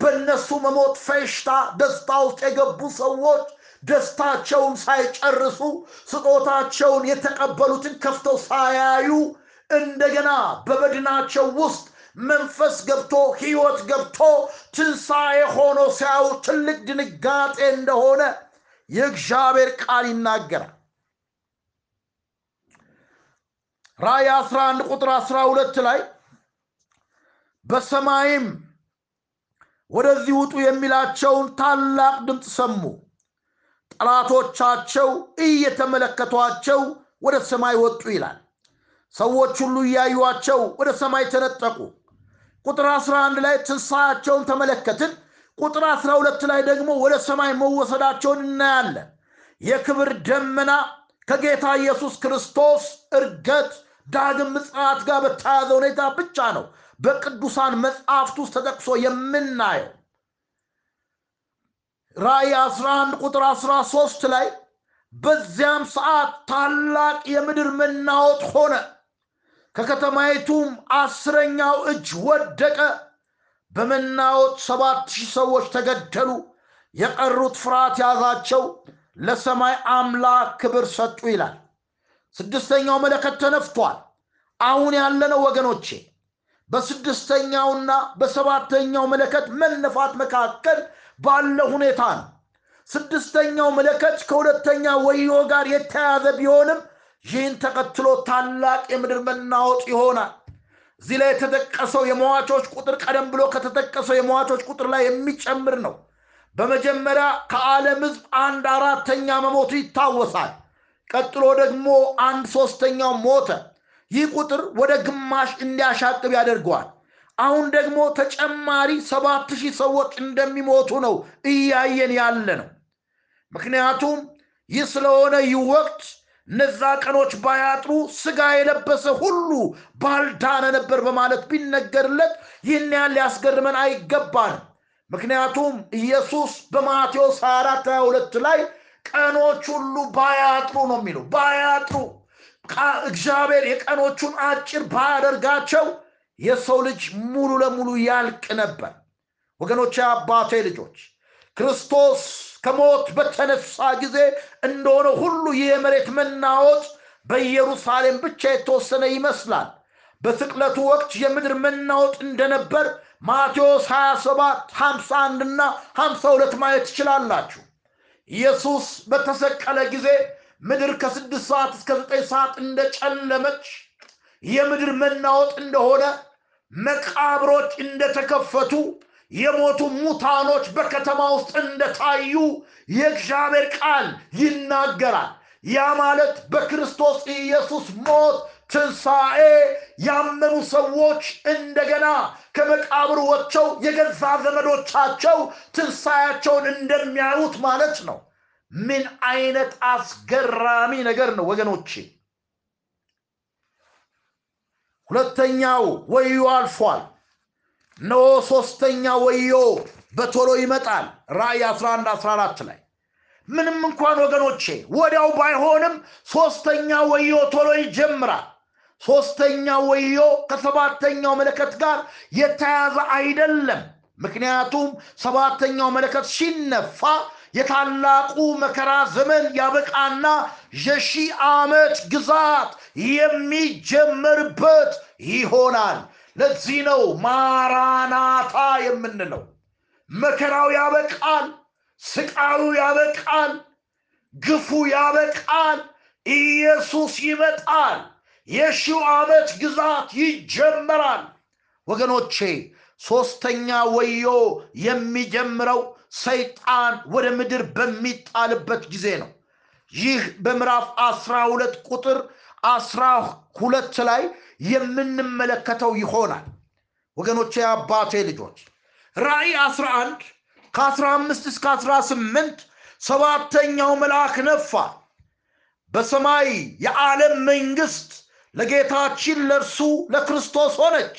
በእነሱ መሞት ፈሽታ ደስታ ውስጥ የገቡ ሰዎች ደስታቸውን ሳይጨርሱ ስጦታቸውን የተቀበሉትን ከፍተው ሳያዩ እንደገና በበድናቸው ውስጥ መንፈስ ገብቶ ሕይወት ገብቶ ትንሣኤ ሆኖ ሲያዩ ትልቅ ድንጋጤ እንደሆነ የእግዚአብሔር ቃል ይናገራል። ራእይ 11 ቁጥር 12 ላይ በሰማይም ወደዚህ ውጡ የሚላቸውን ታላቅ ድምፅ ሰሙ። ጠላቶቻቸው እየተመለከቷቸው ወደ ሰማይ ወጡ ይላል። ሰዎች ሁሉ እያዩቸው ወደ ሰማይ ተነጠቁ። ቁጥር 11 ላይ ትንሣኤያቸውን ተመለከትን። ቁጥር 12 ላይ ደግሞ ወደ ሰማይ መወሰዳቸውን እናያለን። የክብር ደመና ከጌታ ኢየሱስ ክርስቶስ እርገት ዳግም ምጽአት ጋር በተያያዘ ሁኔታ ብቻ ነው በቅዱሳን መጽሐፍት ውስጥ ተጠቅሶ የምናየው። ራእይ 11 ቁጥር 13 ላይ በዚያም ሰዓት ታላቅ የምድር መናወጥ ሆነ፣ ከከተማይቱም አስረኛው እጅ ወደቀ። በመናወጥ ሰባት ሺህ ሰዎች ተገደሉ። የቀሩት ፍርሃት ያዛቸው፣ ለሰማይ አምላክ ክብር ሰጡ ይላል። ስድስተኛው መለከት ተነፍቷል። አሁን ያለነው ወገኖቼ በስድስተኛውና በሰባተኛው መለከት መነፋት መካከል ባለ ሁኔታ ነው። ስድስተኛው መለከት ከሁለተኛ ወዮ ጋር የተያዘ ቢሆንም ይህን ተከትሎ ታላቅ የምድር መናወጥ ይሆናል። እዚህ ላይ የተጠቀሰው የሟቾች ቁጥር ቀደም ብሎ ከተጠቀሰው የሟቾች ቁጥር ላይ የሚጨምር ነው። በመጀመሪያ ከዓለም ሕዝብ አንድ አራተኛ መሞቱ ይታወሳል። ቀጥሎ ደግሞ አንድ ሶስተኛው ሞተ። ይህ ቁጥር ወደ ግማሽ እንዲያሻቅብ ያደርገዋል። አሁን ደግሞ ተጨማሪ ሰባት ሺህ ሰዎች እንደሚሞቱ ነው እያየን ያለ ነው። ምክንያቱም ይህ ስለሆነ ይህ ወቅት እነዛ ቀኖች ባያጥሩ ስጋ የለበሰ ሁሉ ባልዳነ ነበር በማለት ቢነገርለት ይህን ያህል ሊያስገርመን አይገባንም። ምክንያቱም ኢየሱስ በማቴዎስ 24 22 ላይ ቀኖች ሁሉ ባያጥሩ ነው የሚለው ባያጥሩ እግዚአብሔር የቀኖቹን አጭር ባያደርጋቸው የሰው ልጅ ሙሉ ለሙሉ ያልቅ ነበር። ወገኖች፣ አባቴ ልጆች ክርስቶስ ከሞት በተነሳ ጊዜ እንደሆነ ሁሉ ይህ የመሬት መናወጥ በኢየሩሳሌም ብቻ የተወሰነ ይመስላል። በስቅለቱ ወቅት የምድር መናወጥ እንደነበር ማቴዎስ 27 51 እና 52 ማየት ትችላላችሁ። ኢየሱስ በተሰቀለ ጊዜ ምድር ከስድስት ሰዓት እስከ ዘጠኝ ሰዓት እንደጨለመች የምድር መናወጥ እንደሆነ መቃብሮች እንደተከፈቱ የሞቱ ሙታኖች በከተማ ውስጥ እንደታዩ የእግዚአብሔር ቃል ይናገራል። ያ ማለት በክርስቶስ ኢየሱስ ሞት ትንሣኤ ያመኑ ሰዎች እንደገና ከመቃብር ወጥተው የገዛ ዘመዶቻቸው ትንሣኤያቸውን እንደሚያዩት ማለት ነው። ምን አይነት አስገራሚ ነገር ነው ወገኖቼ! ሁለተኛው ወዮ አልፏል። እነሆ ሶስተኛ ወዮ በቶሎ ይመጣል። ራእይ 11 14 ላይ ምንም እንኳን ወገኖቼ ወዲያው ባይሆንም ሶስተኛ ወዮ ቶሎ ይጀምራል። ሶስተኛ ወዮ ከሰባተኛው መለከት ጋር የተያዘ አይደለም። ምክንያቱም ሰባተኛው መለከት ሲነፋ የታላቁ መከራ ዘመን ያበቃና የሺህ ዓመት ግዛት የሚጀመርበት ይሆናል። ለዚህ ነው ማራናታ የምንለው። መከራው ያበቃል፣ ስቃዩ ያበቃል፣ ግፉ ያበቃል፣ ኢየሱስ ይመጣል፣ የሺው ዓመት ግዛት ይጀመራል። ወገኖቼ ሶስተኛ ወዮ የሚጀምረው ሰይጣን ወደ ምድር በሚጣልበት ጊዜ ነው። ይህ በምዕራፍ አስራ ሁለት ቁጥር አስራ ሁለት ላይ የምንመለከተው ይሆናል። ወገኖቼ አባቴ ልጆች ራእይ 11 ከ15 እስከ 18 ሰባተኛው መልአክ ነፋ። በሰማይ የዓለም መንግስት ለጌታችን ለእርሱ ለክርስቶስ ሆነች፣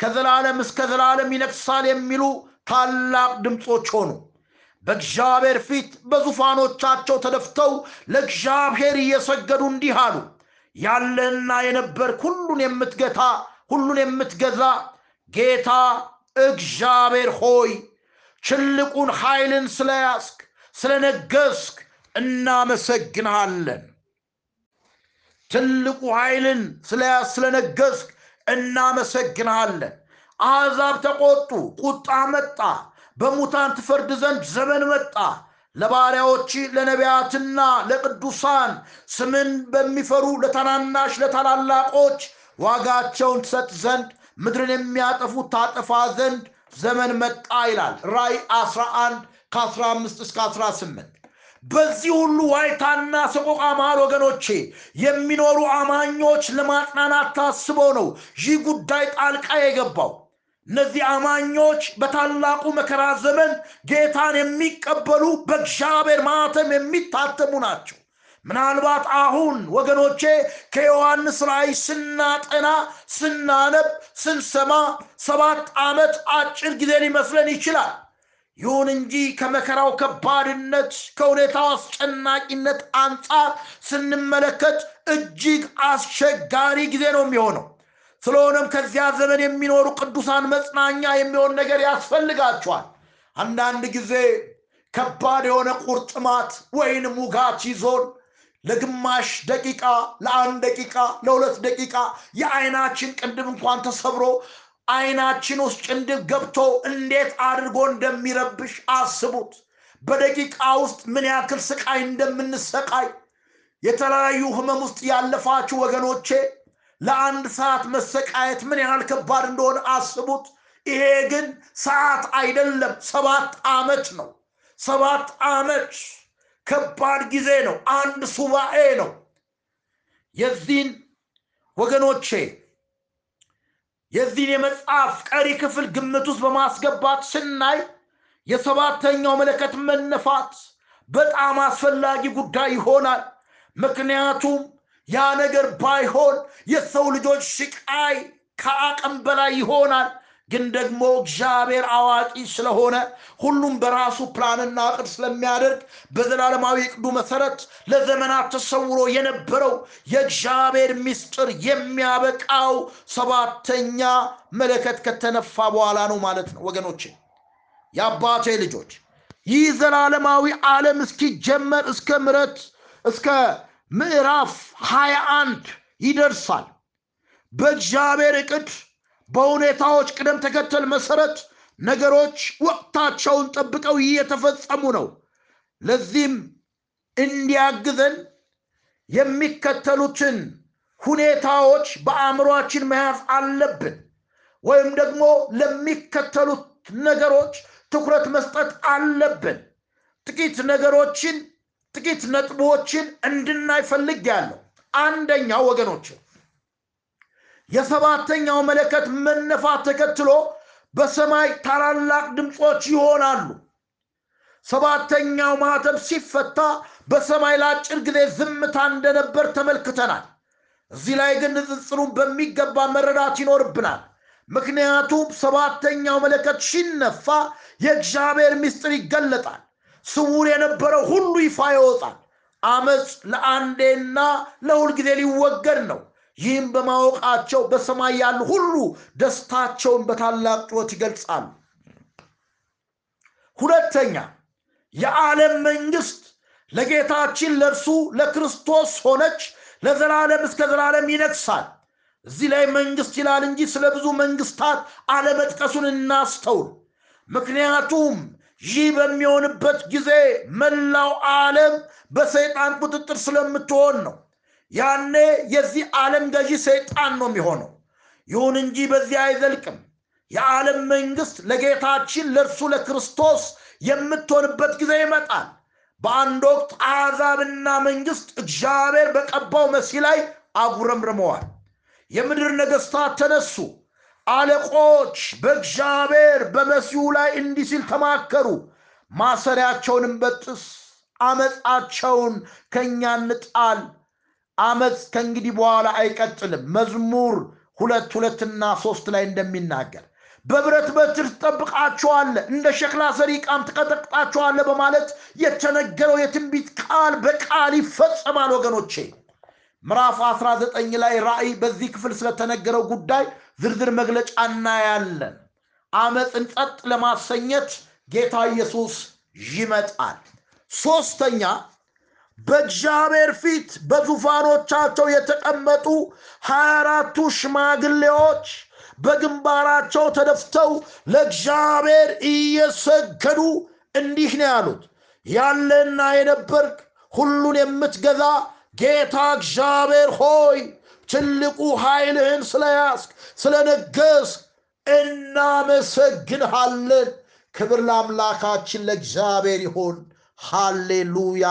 ከዘላለም እስከ ዘላለም ይነግሳል የሚሉ ታላቅ ድምፆች ሆኑ። በእግዚአብሔር ፊት በዙፋኖቻቸው ተደፍተው ለእግዚአብሔር እየሰገዱ እንዲህ አሉ ያለና የነበርክ ሁሉን የምትገታ ሁሉን የምትገዛ ጌታ እግዚአብሔር ሆይ ትልቁን ኃይልን ስለያዝክ ስለነገስክ እናመሰግንሃለን። ትልቁ ኃይልን ስለያዝ ስለነገስክ እናመሰግንሃለን። አሕዛብ ተቆጡ፣ ቁጣ መጣ፣ በሙታን ትፈርድ ዘንድ ዘመን መጣ። ለባሪያዎች ለነቢያትና ለቅዱሳን ስምን በሚፈሩ ለታናናሽ ለታላላቆች ዋጋቸውን ትሰጥ ዘንድ ምድርን የሚያጠፉት ታጠፋ ዘንድ ዘመን መጣ ይላል ራእይ 11 ከ15 እስከ 18 በዚህ ሁሉ ዋይታና ሰቆቃ መሃል ወገኖቼ የሚኖሩ አማኞች ለማጽናናት ታስቦ ነው ይህ ጉዳይ ጣልቃ የገባው እነዚህ አማኞች በታላቁ መከራ ዘመን ጌታን የሚቀበሉ በእግዚአብሔር ማተም የሚታተሙ ናቸው። ምናልባት አሁን ወገኖቼ ከዮሐንስ ራእይ ስናጠና ስናነብ ስንሰማ ሰባት ዓመት አጭር ጊዜ ሊመስለን ይችላል። ይሁን እንጂ ከመከራው ከባድነት ከሁኔታው አስጨናቂነት አንጻር ስንመለከት እጅግ አስቸጋሪ ጊዜ ነው የሚሆነው ስለሆነም ከዚያ ዘመን የሚኖሩ ቅዱሳን መጽናኛ የሚሆን ነገር ያስፈልጋቸዋል። አንዳንድ ጊዜ ከባድ የሆነ ቁርጥማት ወይንም ውጋት ይዞን ለግማሽ ደቂቃ ለአንድ ደቂቃ ለሁለት ደቂቃ የአይናችን ቅንድብ እንኳን ተሰብሮ አይናችን ውስጥ ቅንድብ ገብቶ እንዴት አድርጎ እንደሚረብሽ አስቡት። በደቂቃ ውስጥ ምን ያክል ስቃይ እንደምንሰቃይ የተለያዩ ህመም ውስጥ ያለፋችሁ ወገኖቼ ለአንድ ሰዓት መሰቃየት ምን ያህል ከባድ እንደሆነ አስቡት። ይሄ ግን ሰዓት አይደለም ሰባት ዓመት ነው። ሰባት ዓመት ከባድ ጊዜ ነው አንድ ሱባኤ ነው። የዚህን ወገኖቼ የዚህን የመጽሐፍ ቀሪ ክፍል ግምት ውስጥ በማስገባት ስናይ የሰባተኛው መለከት መነፋት በጣም አስፈላጊ ጉዳይ ይሆናል። ምክንያቱም ያ ነገር ባይሆን የሰው ልጆች ስቃይ ከአቅም በላይ ይሆናል። ግን ደግሞ እግዚአብሔር አዋቂ ስለሆነ ሁሉም በራሱ ፕላንና እቅድ ስለሚያደርግ በዘላለማዊ እቅዱ መሰረት ለዘመናት ተሰውሮ የነበረው የእግዚአብሔር ምስጢር የሚያበቃው ሰባተኛ መለከት ከተነፋ በኋላ ነው ማለት ነው። ወገኖቼ የአባቴ ልጆች ይህ ዘላለማዊ ዓለም እስኪጀመር እስከ ምረት እስከ ምዕራፍ 21 ይደርሳል። በእግዚአብሔር እቅድ በሁኔታዎች ቅደም ተከተል መሰረት ነገሮች ወቅታቸውን ጠብቀው እየተፈጸሙ ነው። ለዚህም እንዲያግዘን የሚከተሉትን ሁኔታዎች በአእምሯችን መያዝ አለብን። ወይም ደግሞ ለሚከተሉት ነገሮች ትኩረት መስጠት አለብን። ጥቂት ነገሮችን ጥቂት ነጥቦችን እንድናይ ፈልግ ያለው አንደኛው ወገኖች የሰባተኛው መለከት መነፋት ተከትሎ በሰማይ ታላላቅ ድምፆች ይሆናሉ። ሰባተኛው ማተብ ሲፈታ በሰማይ ለአጭር ጊዜ ዝምታ እንደነበር ተመልክተናል። እዚህ ላይ ግን ንጽጽሩን በሚገባ መረዳት ይኖርብናል። ምክንያቱም ሰባተኛው መለከት ሲነፋ የእግዚአብሔር ምስጢር ይገለጣል ስውር የነበረው ሁሉ ይፋ ይወጣል። አመፅ ለአንዴና ለሁል ጊዜ ሊወገድ ነው። ይህም በማወቃቸው በሰማይ ያሉ ሁሉ ደስታቸውን በታላቅ ጩኸት ይገልጻሉ። ሁለተኛ የዓለም መንግስት ለጌታችን ለእርሱ ለክርስቶስ ሆነች ለዘላለም እስከ ዘላለም ይነግሳል እዚህ ላይ መንግስት ይላል እንጂ ስለ ብዙ መንግስታት አለመጥቀሱን እናስተውል። ምክንያቱም ይህ በሚሆንበት ጊዜ መላው ዓለም በሰይጣን ቁጥጥር ስለምትሆን ነው። ያኔ የዚህ ዓለም ገዢ ሰይጣን ነው የሚሆነው። ይሁን እንጂ በዚህ አይዘልቅም። የዓለም መንግስት ለጌታችን ለእርሱ ለክርስቶስ የምትሆንበት ጊዜ ይመጣል። በአንድ ወቅት አሕዛብና መንግስት እግዚአብሔር በቀባው መሲ ላይ አጉረምርመዋል። የምድር ነገስታት ተነሱ አለቆች በእግዚአብሔር በመሲሁ ላይ እንዲህ ሲል ተማከሩ። ማሰሪያቸውንም በጥስ አመፃቸውን ከእኛ እንጣል። አመፅ ከእንግዲህ በኋላ አይቀጥልም። መዝሙር ሁለት ሁለትና ሶስት ላይ እንደሚናገር በብረት በትር ትጠብቃቸዋለ እንደ ሸክላ ሰሪ ቃም ትቀጠቅጣቸዋለ በማለት የተነገረው የትንቢት ቃል በቃል ይፈጸማል ወገኖቼ ምዕራፍ 19 ላይ ራእይ በዚህ ክፍል ስለተነገረው ጉዳይ ዝርዝር መግለጫ እናያለን። አመፅን ጸጥ ለማሰኘት ጌታ ኢየሱስ ይመጣል። ሶስተኛ በእግዚአብሔር ፊት በዙፋኖቻቸው የተቀመጡ ሀያ አራቱ ሽማግሌዎች በግንባራቸው ተደፍተው ለእግዚአብሔር እየሰገዱ እንዲህ ነው ያሉት። ያለና የነበርክ ሁሉን የምትገዛ ጌታ እግዚአብሔር ሆይ ትልቁ ኃይልህን ስለያዝክ ስለነገስ እናመሰግንሃለን። ክብር ለአምላካችን ለእግዚአብሔር ይሆን ሃሌሉያ።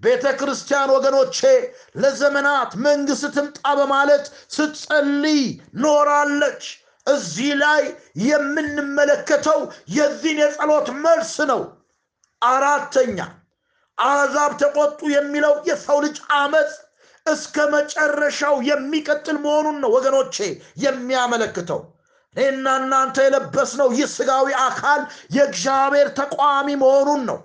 ቤተ ክርስቲያን ወገኖቼ ለዘመናት መንግስት ትምጣ በማለት ስትጸልይ ኖራለች። እዚህ ላይ የምንመለከተው የዚህን የጸሎት መልስ ነው። አራተኛ አሕዛብ ተቆጡ የሚለው የሰው ልጅ አመፅ እስከ መጨረሻው የሚቀጥል መሆኑን ነው ወገኖቼ የሚያመለክተው። እኔና እናንተ የለበስነው ይህ ስጋዊ አካል የእግዚአብሔር ተቋሚ መሆኑን ነው።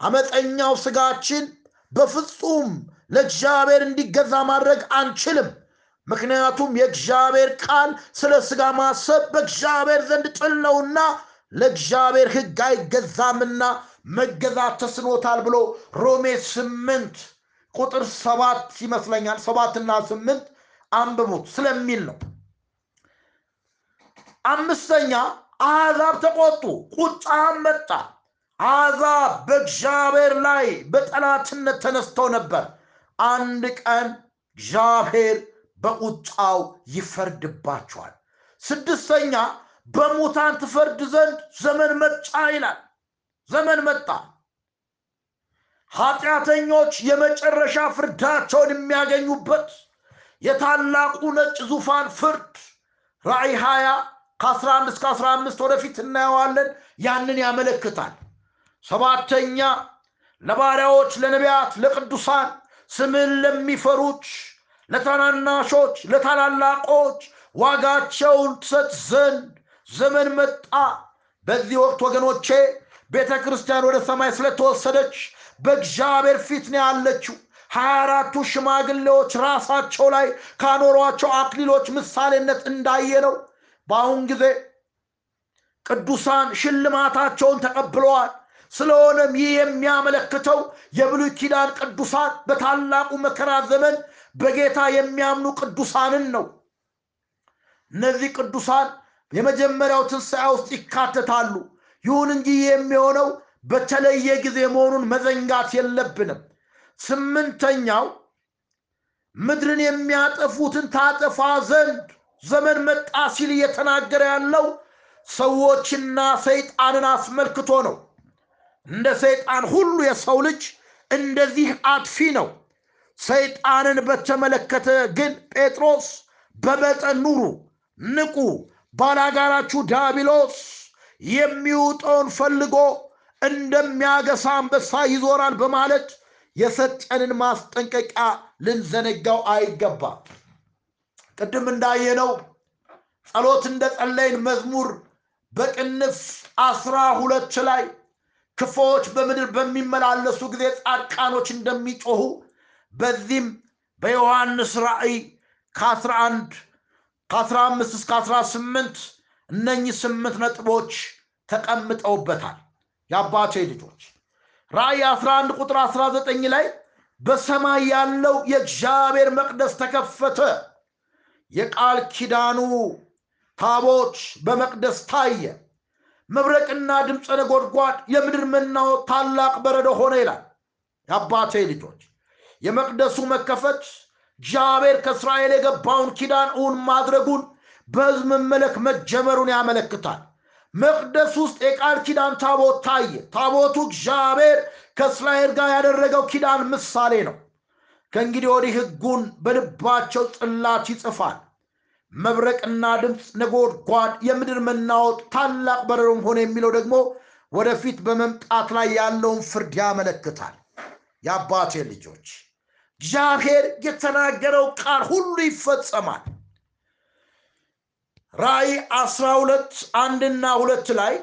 አመፀኛው ስጋችን በፍጹም ለእግዚአብሔር እንዲገዛ ማድረግ አንችልም። ምክንያቱም የእግዚአብሔር ቃል ስለ ስጋ ማሰብ በእግዚአብሔር ዘንድ ጥል ነውና ለእግዚአብሔር ህግ አይገዛምና መገዛት ተስኖታል ብሎ ሮሜ ስምንት ቁጥር ሰባት ይመስለኛል። ሰባትና ስምንት አንብቡት ስለሚል ነው። አምስተኛ አሕዛብ ተቆጡ ቁጣም መጣ። አሕዛብ በእግዚአብሔር ላይ በጠላትነት ተነስተው ነበር። አንድ ቀን እግዚአብሔር በቁጣው ይፈርድባቸዋል። ስድስተኛ በሙታን ትፈርድ ዘንድ ዘመን መጣ ይላል ዘመን መጣ። ኃጢአተኞች የመጨረሻ ፍርዳቸውን የሚያገኙበት የታላቁ ነጭ ዙፋን ፍርድ ራእይ 20 ከ11 እስከ 15 ወደፊት እናየዋለን። ያንን ያመለክታል። ሰባተኛ ለባሪያዎች ለነቢያት ለቅዱሳን ስምን ለሚፈሩች ለታናናሾች ለታላላቆች ዋጋቸውን ትሰጥ ዘንድ ዘመን መጣ። በዚህ ወቅት ወገኖቼ ቤተ ክርስቲያን ወደ ሰማይ ስለተወሰደች በእግዚአብሔር ፊት ነው ያለችው። ሀያ አራቱ ሽማግሌዎች ራሳቸው ላይ ካኖሯቸው አክሊሎች ምሳሌነት እንዳየ ነው። በአሁን ጊዜ ቅዱሳን ሽልማታቸውን ተቀብለዋል። ስለሆነም ይህ የሚያመለክተው የብሉይ ኪዳን ቅዱሳን በታላቁ መከራ ዘመን በጌታ የሚያምኑ ቅዱሳንን ነው። እነዚህ ቅዱሳን የመጀመሪያው ትንሣኤ ውስጥ ይካተታሉ ይሁን እንጂ የሚሆነው በተለየ ጊዜ መሆኑን መዘንጋት የለብንም። ስምንተኛው ምድርን የሚያጠፉትን ታጠፋ ዘንድ ዘመን መጣ ሲል እየተናገረ ያለው ሰዎችና ሰይጣንን አስመልክቶ ነው። እንደ ሰይጣን ሁሉ የሰው ልጅ እንደዚህ አጥፊ ነው። ሰይጣንን በተመለከተ ግን ጴጥሮስ በመጠን ኑሩ ንቁ ባላጋራችሁ ዳቢሎስ የሚውጠውን ፈልጎ እንደሚያገሳ አንበሳ ይዞራል በማለት የሰጠንን ማስጠንቀቂያ ልንዘነጋው አይገባም። ቅድም እንዳየነው ጸሎት እንደ ጸለይን መዝሙር በቅንፍ አስራ ሁለት ላይ ክፎች በምድር በሚመላለሱ ጊዜ ጻድቃኖች እንደሚጮሁ በዚህም በዮሐንስ ራእይ ከ11 ከ15 እስከ 18 እነኚህ ስምንት ነጥቦች ተቀምጠውበታል። የአባቴ ልጆች ራእይ 11 ቁጥር 19 ላይ በሰማይ ያለው የእግዚአብሔር መቅደስ ተከፈተ። የቃል ኪዳኑ ታቦች በመቅደስ ታየ። መብረቅና ድምፀ ነጎድጓድ የምድር መናወጥ ታላቅ በረዶ ሆነ ይላል። የአባቴ ልጆች የመቅደሱ መከፈት እግዚአብሔር ከእስራኤል የገባውን ኪዳን እውን ማድረጉን በህዝብ መመለክ መጀመሩን ያመለክታል። መቅደስ ውስጥ የቃል ኪዳን ታቦት ታየ። ታቦቱ እግዚአብሔር ከእስራኤል ጋር ያደረገው ኪዳን ምሳሌ ነው። ከእንግዲህ ወዲህ ህጉን በልባቸው ጽላት ይጽፋል። መብረቅና ድምፅ ነጎድጓድ የምድር መናወጥ ታላቅ በረዶም ሆነ የሚለው ደግሞ ወደፊት በመምጣት ላይ ያለውን ፍርድ ያመለክታል። የአባቴ ልጆች እግዚአብሔር የተናገረው ቃል ሁሉ ይፈጸማል ራእይ አስራ ሁለት አንድና ሁለት ላይ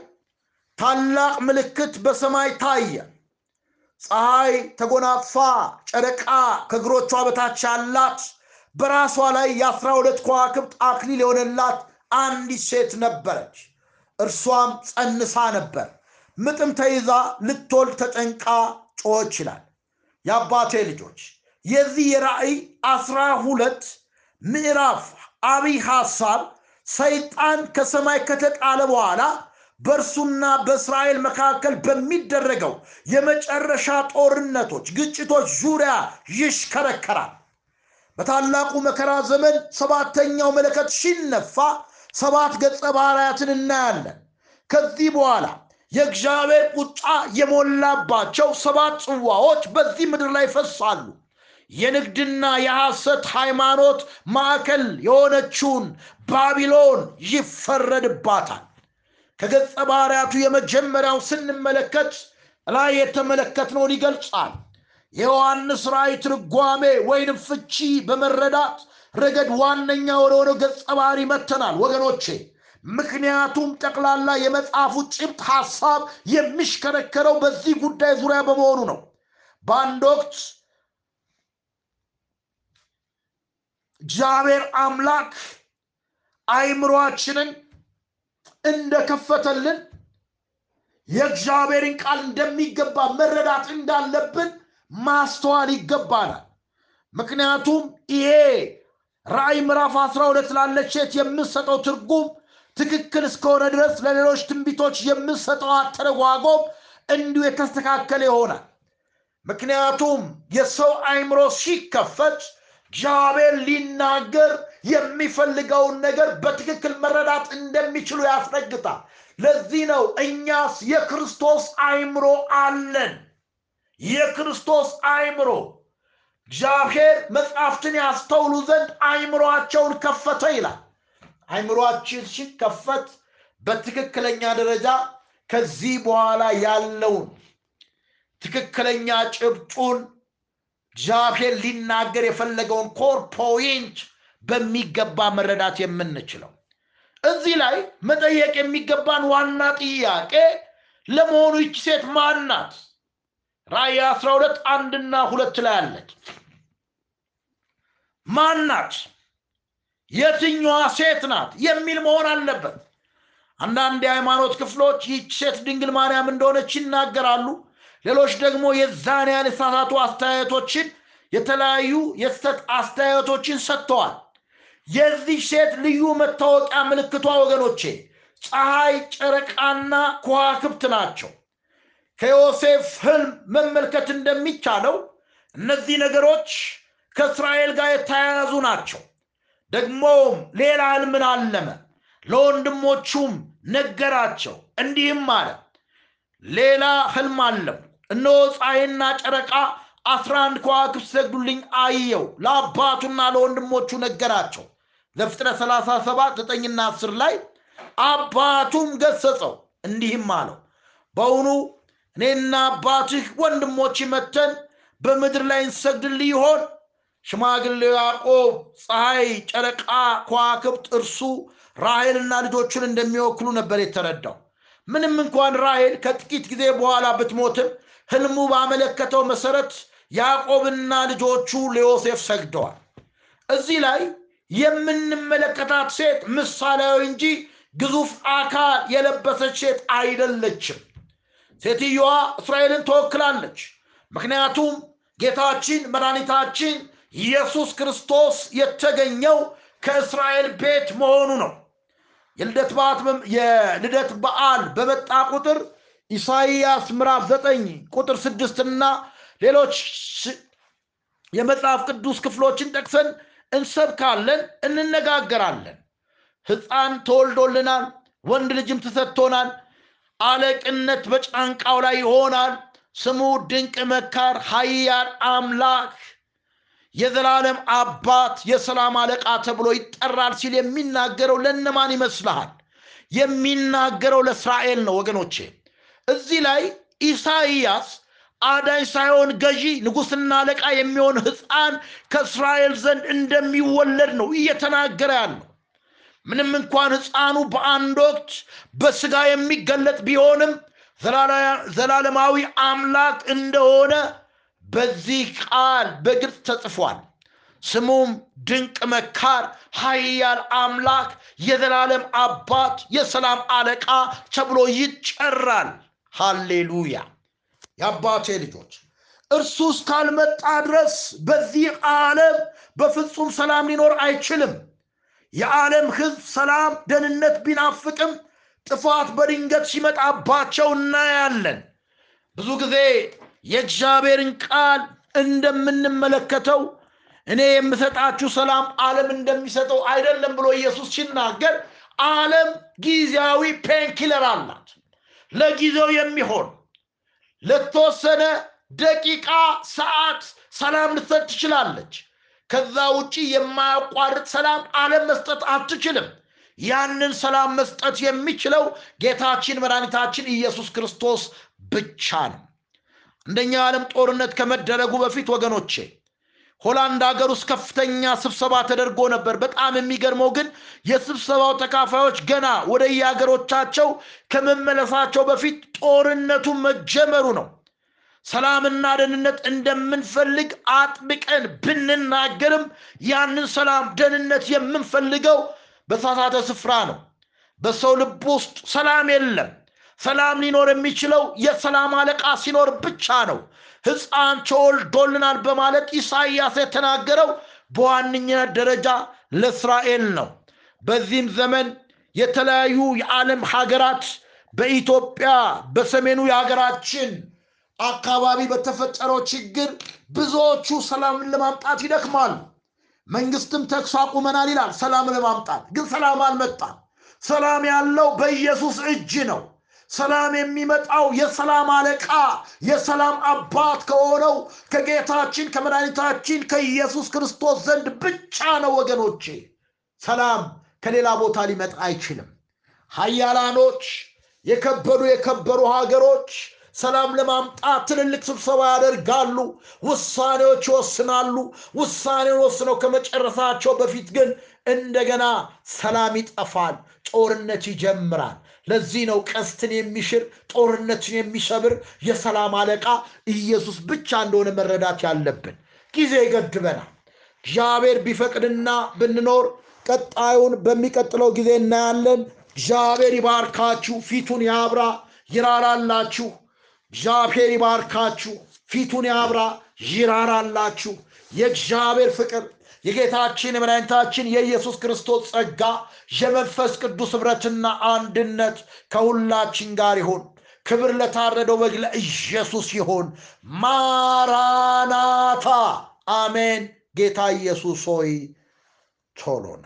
ታላቅ ምልክት በሰማይ ታየ። ፀሐይ ተጎናፋ ጨረቃ ከእግሮቿ በታች ያላት በራሷ ላይ የአስራ ሁለት ከዋክብት አክሊል የሆነላት አንዲት ሴት ነበረች። እርሷም ጸንሳ ነበር። ምጥም ተይዛ ልትወልድ ተጨንቃ ጮኸች ይላል። የአባቴ ልጆች የዚህ የራእይ አስራ ሁለት ምዕራፍ አብይ ሐሳብ ሰይጣን ከሰማይ ከተጣለ በኋላ በእርሱና በእስራኤል መካከል በሚደረገው የመጨረሻ ጦርነቶች ግጭቶች ዙሪያ ይሽከረከራል። በታላቁ መከራ ዘመን ሰባተኛው መለከት ሲነፋ ሰባት ገጸ ባህርያትን እናያለን። ከዚህ በኋላ የእግዚአብሔር ቁጣ የሞላባቸው ሰባት ጽዋዎች በዚህ ምድር ላይ ይፈሳሉ የንግድና የሐሰት ሃይማኖት ማዕከል የሆነችውን ባቢሎን ይፈረድባታል። ከገጸ ባህርያቱ የመጀመሪያው ስንመለከት ላይ የተመለከትነውን ይገልጻል። የዮሐንስ ራእይ ትርጓሜ ወይንም ፍቺ በመረዳት ረገድ ዋነኛ ወደሆነው ገጸ ባህሪ መተናል ወገኖቼ። ምክንያቱም ጠቅላላ የመጽሐፉ ጭብጥ ሐሳብ የሚሽከረከረው በዚህ ጉዳይ ዙሪያ በመሆኑ ነው። በአንድ ወቅት እግዚአብሔር አምላክ አይምሯችንን እንደከፈተልን የእግዚአብሔርን ቃል እንደሚገባ መረዳት እንዳለብን ማስተዋል ይገባናል ምክንያቱም ይሄ ራእይ ምዕራፍ 12 ላለች ሴት የምሰጠው ትርጉም ትክክል እስከሆነ ድረስ ለሌሎች ትንቢቶች የምሰጠው አተረጓጎም እንዲሁ የተስተካከለ ይሆናል። ምክንያቱም የሰው አይምሮ ሲከፈት እግዚአብሔር ሊናገር የሚፈልገውን ነገር በትክክል መረዳት እንደሚችሉ ያስረግጣል። ለዚህ ነው እኛስ የክርስቶስ አይምሮ አለን። የክርስቶስ አይምሮ እግዚአብሔር መጽሐፍትን ያስተውሉ ዘንድ አይምሮአቸውን ከፈተ ይላል። አይምሮአችን ሲከፈት በትክክለኛ ደረጃ ከዚህ በኋላ ያለውን ትክክለኛ ጭብጡን እግዚአብሔር ሊናገር የፈለገውን core point በሚገባ መረዳት የምንችለው። እዚህ ላይ መጠየቅ የሚገባን ዋና ጥያቄ ለመሆኑ ይቺ ሴት ማን ናት? ራእይ 12 አንድና ሁለት ላይ አለች። ማን ናት? የትኛዋ ሴት ናት የሚል መሆን አለበት። አንዳንድ የሃይማኖት ክፍሎች ይህች ሴት ድንግል ማርያም እንደሆነች ይናገራሉ ሌሎች ደግሞ የዛን ያህል የተሳሳቱ አስተያየቶችን የተለያዩ የስተት አስተያየቶችን ሰጥተዋል። የዚህ ሴት ልዩ መታወቂያ ምልክቷ ወገኖቼ ፀሐይ ጨረቃና ከዋክብት ናቸው። ከዮሴፍ ህልም መመልከት እንደሚቻለው እነዚህ ነገሮች ከእስራኤል ጋር የተያያዙ ናቸው። ደግሞም ሌላ ህልምን አለመ። ለወንድሞቹም ነገራቸው። እንዲህም አለ። ሌላ ህልም አለም እነሆ ፀሐይና ጨረቃ አስራ አንድ ከዋክብት ሰግዱልኝ አየው። ለአባቱና ለወንድሞቹ ነገራቸው። ዘፍጥረት 37 9ና 10 ላይ አባቱም ገሰጸው እንዲህም አለው በውኑ እኔና አባትህ ወንድሞች መተን በምድር ላይ እንሰግድልህ ይሆን? ሽማግሌው ያዕቆብ ፀሐይ ጨረቃ ከዋክብት እርሱ ራሔልና ልጆቹን እንደሚወክሉ ነበር የተረዳው። ምንም እንኳን ራሔል ከጥቂት ጊዜ በኋላ ብትሞትም ህልሙ ባመለከተው መሰረት ያዕቆብና ልጆቹ ለዮሴፍ ሰግደዋል። እዚህ ላይ የምንመለከታት ሴት ምሳሌያዊ እንጂ ግዙፍ አካል የለበሰች ሴት አይደለችም። ሴትየዋ እስራኤልን ትወክላለች ምክንያቱም ጌታችን መድኃኒታችን ኢየሱስ ክርስቶስ የተገኘው ከእስራኤል ቤት መሆኑ ነው። የልደት በዓል በመጣ ቁጥር ኢሳይያስ ምዕራፍ ዘጠኝ ቁጥር ስድስትና ሌሎች የመጽሐፍ ቅዱስ ክፍሎችን ጠቅሰን እንሰብካለን እንነጋገራለን። ህፃን ተወልዶልናል ወንድ ልጅም ተሰጥቶናል። አለቅነት በጫንቃው ላይ ይሆናል። ስሙ ድንቅ መካር ሀያል አምላክ የዘላለም አባት የሰላም አለቃ ተብሎ ይጠራል ሲል የሚናገረው ለነማን ይመስልሃል? የሚናገረው ለእስራኤል ነው ወገኖቼ እዚህ ላይ ኢሳይያስ አዳኝ ሳይሆን ገዢ ንጉሥና አለቃ የሚሆን ህፃን ከእስራኤል ዘንድ እንደሚወለድ ነው እየተናገረ ያለው። ምንም እንኳን ህፃኑ በአንድ ወቅት በስጋ የሚገለጥ ቢሆንም ዘላለማዊ አምላክ እንደሆነ በዚህ ቃል በግልጽ ተጽፏል። ስሙም ድንቅ መካር ሀያል አምላክ የዘላለም አባት የሰላም አለቃ ተብሎ ይጨራል ሃሌሉያ። የአባቴ ልጆች እርሱ እስካልመጣ ድረስ በዚህ ዓለም በፍጹም ሰላም ሊኖር አይችልም። የዓለም ህዝብ ሰላም ደህንነት ቢናፍቅም ጥፋት በድንገት ሲመጣባቸው እናያለን። ብዙ ጊዜ የእግዚአብሔርን ቃል እንደምንመለከተው እኔ የምሰጣችሁ ሰላም ዓለም እንደሚሰጠው አይደለም ብሎ ኢየሱስ ሲናገር ዓለም ጊዜያዊ painkiller አላት ለጊዜው የሚሆን ለተወሰነ ደቂቃ ሰዓት ሰላም ልትሰጥ ትችላለች። ከዛ ውጪ የማያቋርጥ ሰላም ዓለም መስጠት አትችልም። ያንን ሰላም መስጠት የሚችለው ጌታችን መድኃኒታችን ኢየሱስ ክርስቶስ ብቻ ነው። አንደኛ ዓለም ጦርነት ከመደረጉ በፊት ወገኖቼ ሆላንድ ሀገር ውስጥ ከፍተኛ ስብሰባ ተደርጎ ነበር። በጣም የሚገርመው ግን የስብሰባው ተካፋዮች ገና ወደ የሀገሮቻቸው ከመመለሳቸው በፊት ጦርነቱ መጀመሩ ነው። ሰላምና ደህንነት እንደምንፈልግ አጥብቀን ብንናገርም ያንን ሰላም ደህንነት የምንፈልገው በሳሳተ ስፍራ ነው። በሰው ልብ ውስጥ ሰላም የለም። ሰላም ሊኖር የሚችለው የሰላም አለቃ ሲኖር ብቻ ነው ሕፃን ተወልዶልናል በማለት ኢሳይያስ የተናገረው በዋነኝነት ደረጃ ለእስራኤል ነው። በዚህም ዘመን የተለያዩ የዓለም ሀገራት በኢትዮጵያ በሰሜኑ የሀገራችን አካባቢ በተፈጠረው ችግር ብዙዎቹ ሰላምን ለማምጣት ይደክማሉ። መንግስትም ተኩስ አቁመናል ይላል። ሰላም ለማምጣት ግን ሰላም አልመጣም። ሰላም ያለው በኢየሱስ እጅ ነው ሰላም የሚመጣው የሰላም አለቃ የሰላም አባት ከሆነው ከጌታችን ከመድኃኒታችን ከኢየሱስ ክርስቶስ ዘንድ ብቻ ነው ወገኖቼ። ሰላም ከሌላ ቦታ ሊመጣ አይችልም። ሀያላኖች የከበዱ የከበሩ ሀገሮች ሰላም ለማምጣት ትልልቅ ስብሰባ ያደርጋሉ ውሳኔዎች ይወስናሉ። ውሳኔውን ወስነው ከመጨረሳቸው በፊት ግን እንደገና ሰላም ይጠፋል ጦርነት ይጀምራል ለዚህ ነው ቀስትን የሚሽር ጦርነትን የሚሰብር የሰላም አለቃ ኢየሱስ ብቻ እንደሆነ መረዳት ያለብን። ጊዜ ይገድበናል። እግዚአብሔር ቢፈቅድና ብንኖር ቀጣዩን በሚቀጥለው ጊዜ እናያለን። እግዚአብሔር ይባርካችሁ ፊቱን ያብራ ይራራላችሁ። እግዚአብሔር ይባርካችሁ ፊቱን ያብራ ይራራላችሁ። የእግዚአብሔር ፍቅር የጌታችን የመድኃኒታችን የኢየሱስ ክርስቶስ ጸጋ የመንፈስ ቅዱስ ኅብረትና አንድነት ከሁላችን ጋር ይሆን ክብር ለታረደው በግ ለኢየሱስ ይሆን ማራናታ! አሜን። ጌታ ኢየሱስ ሆይ ቶሎና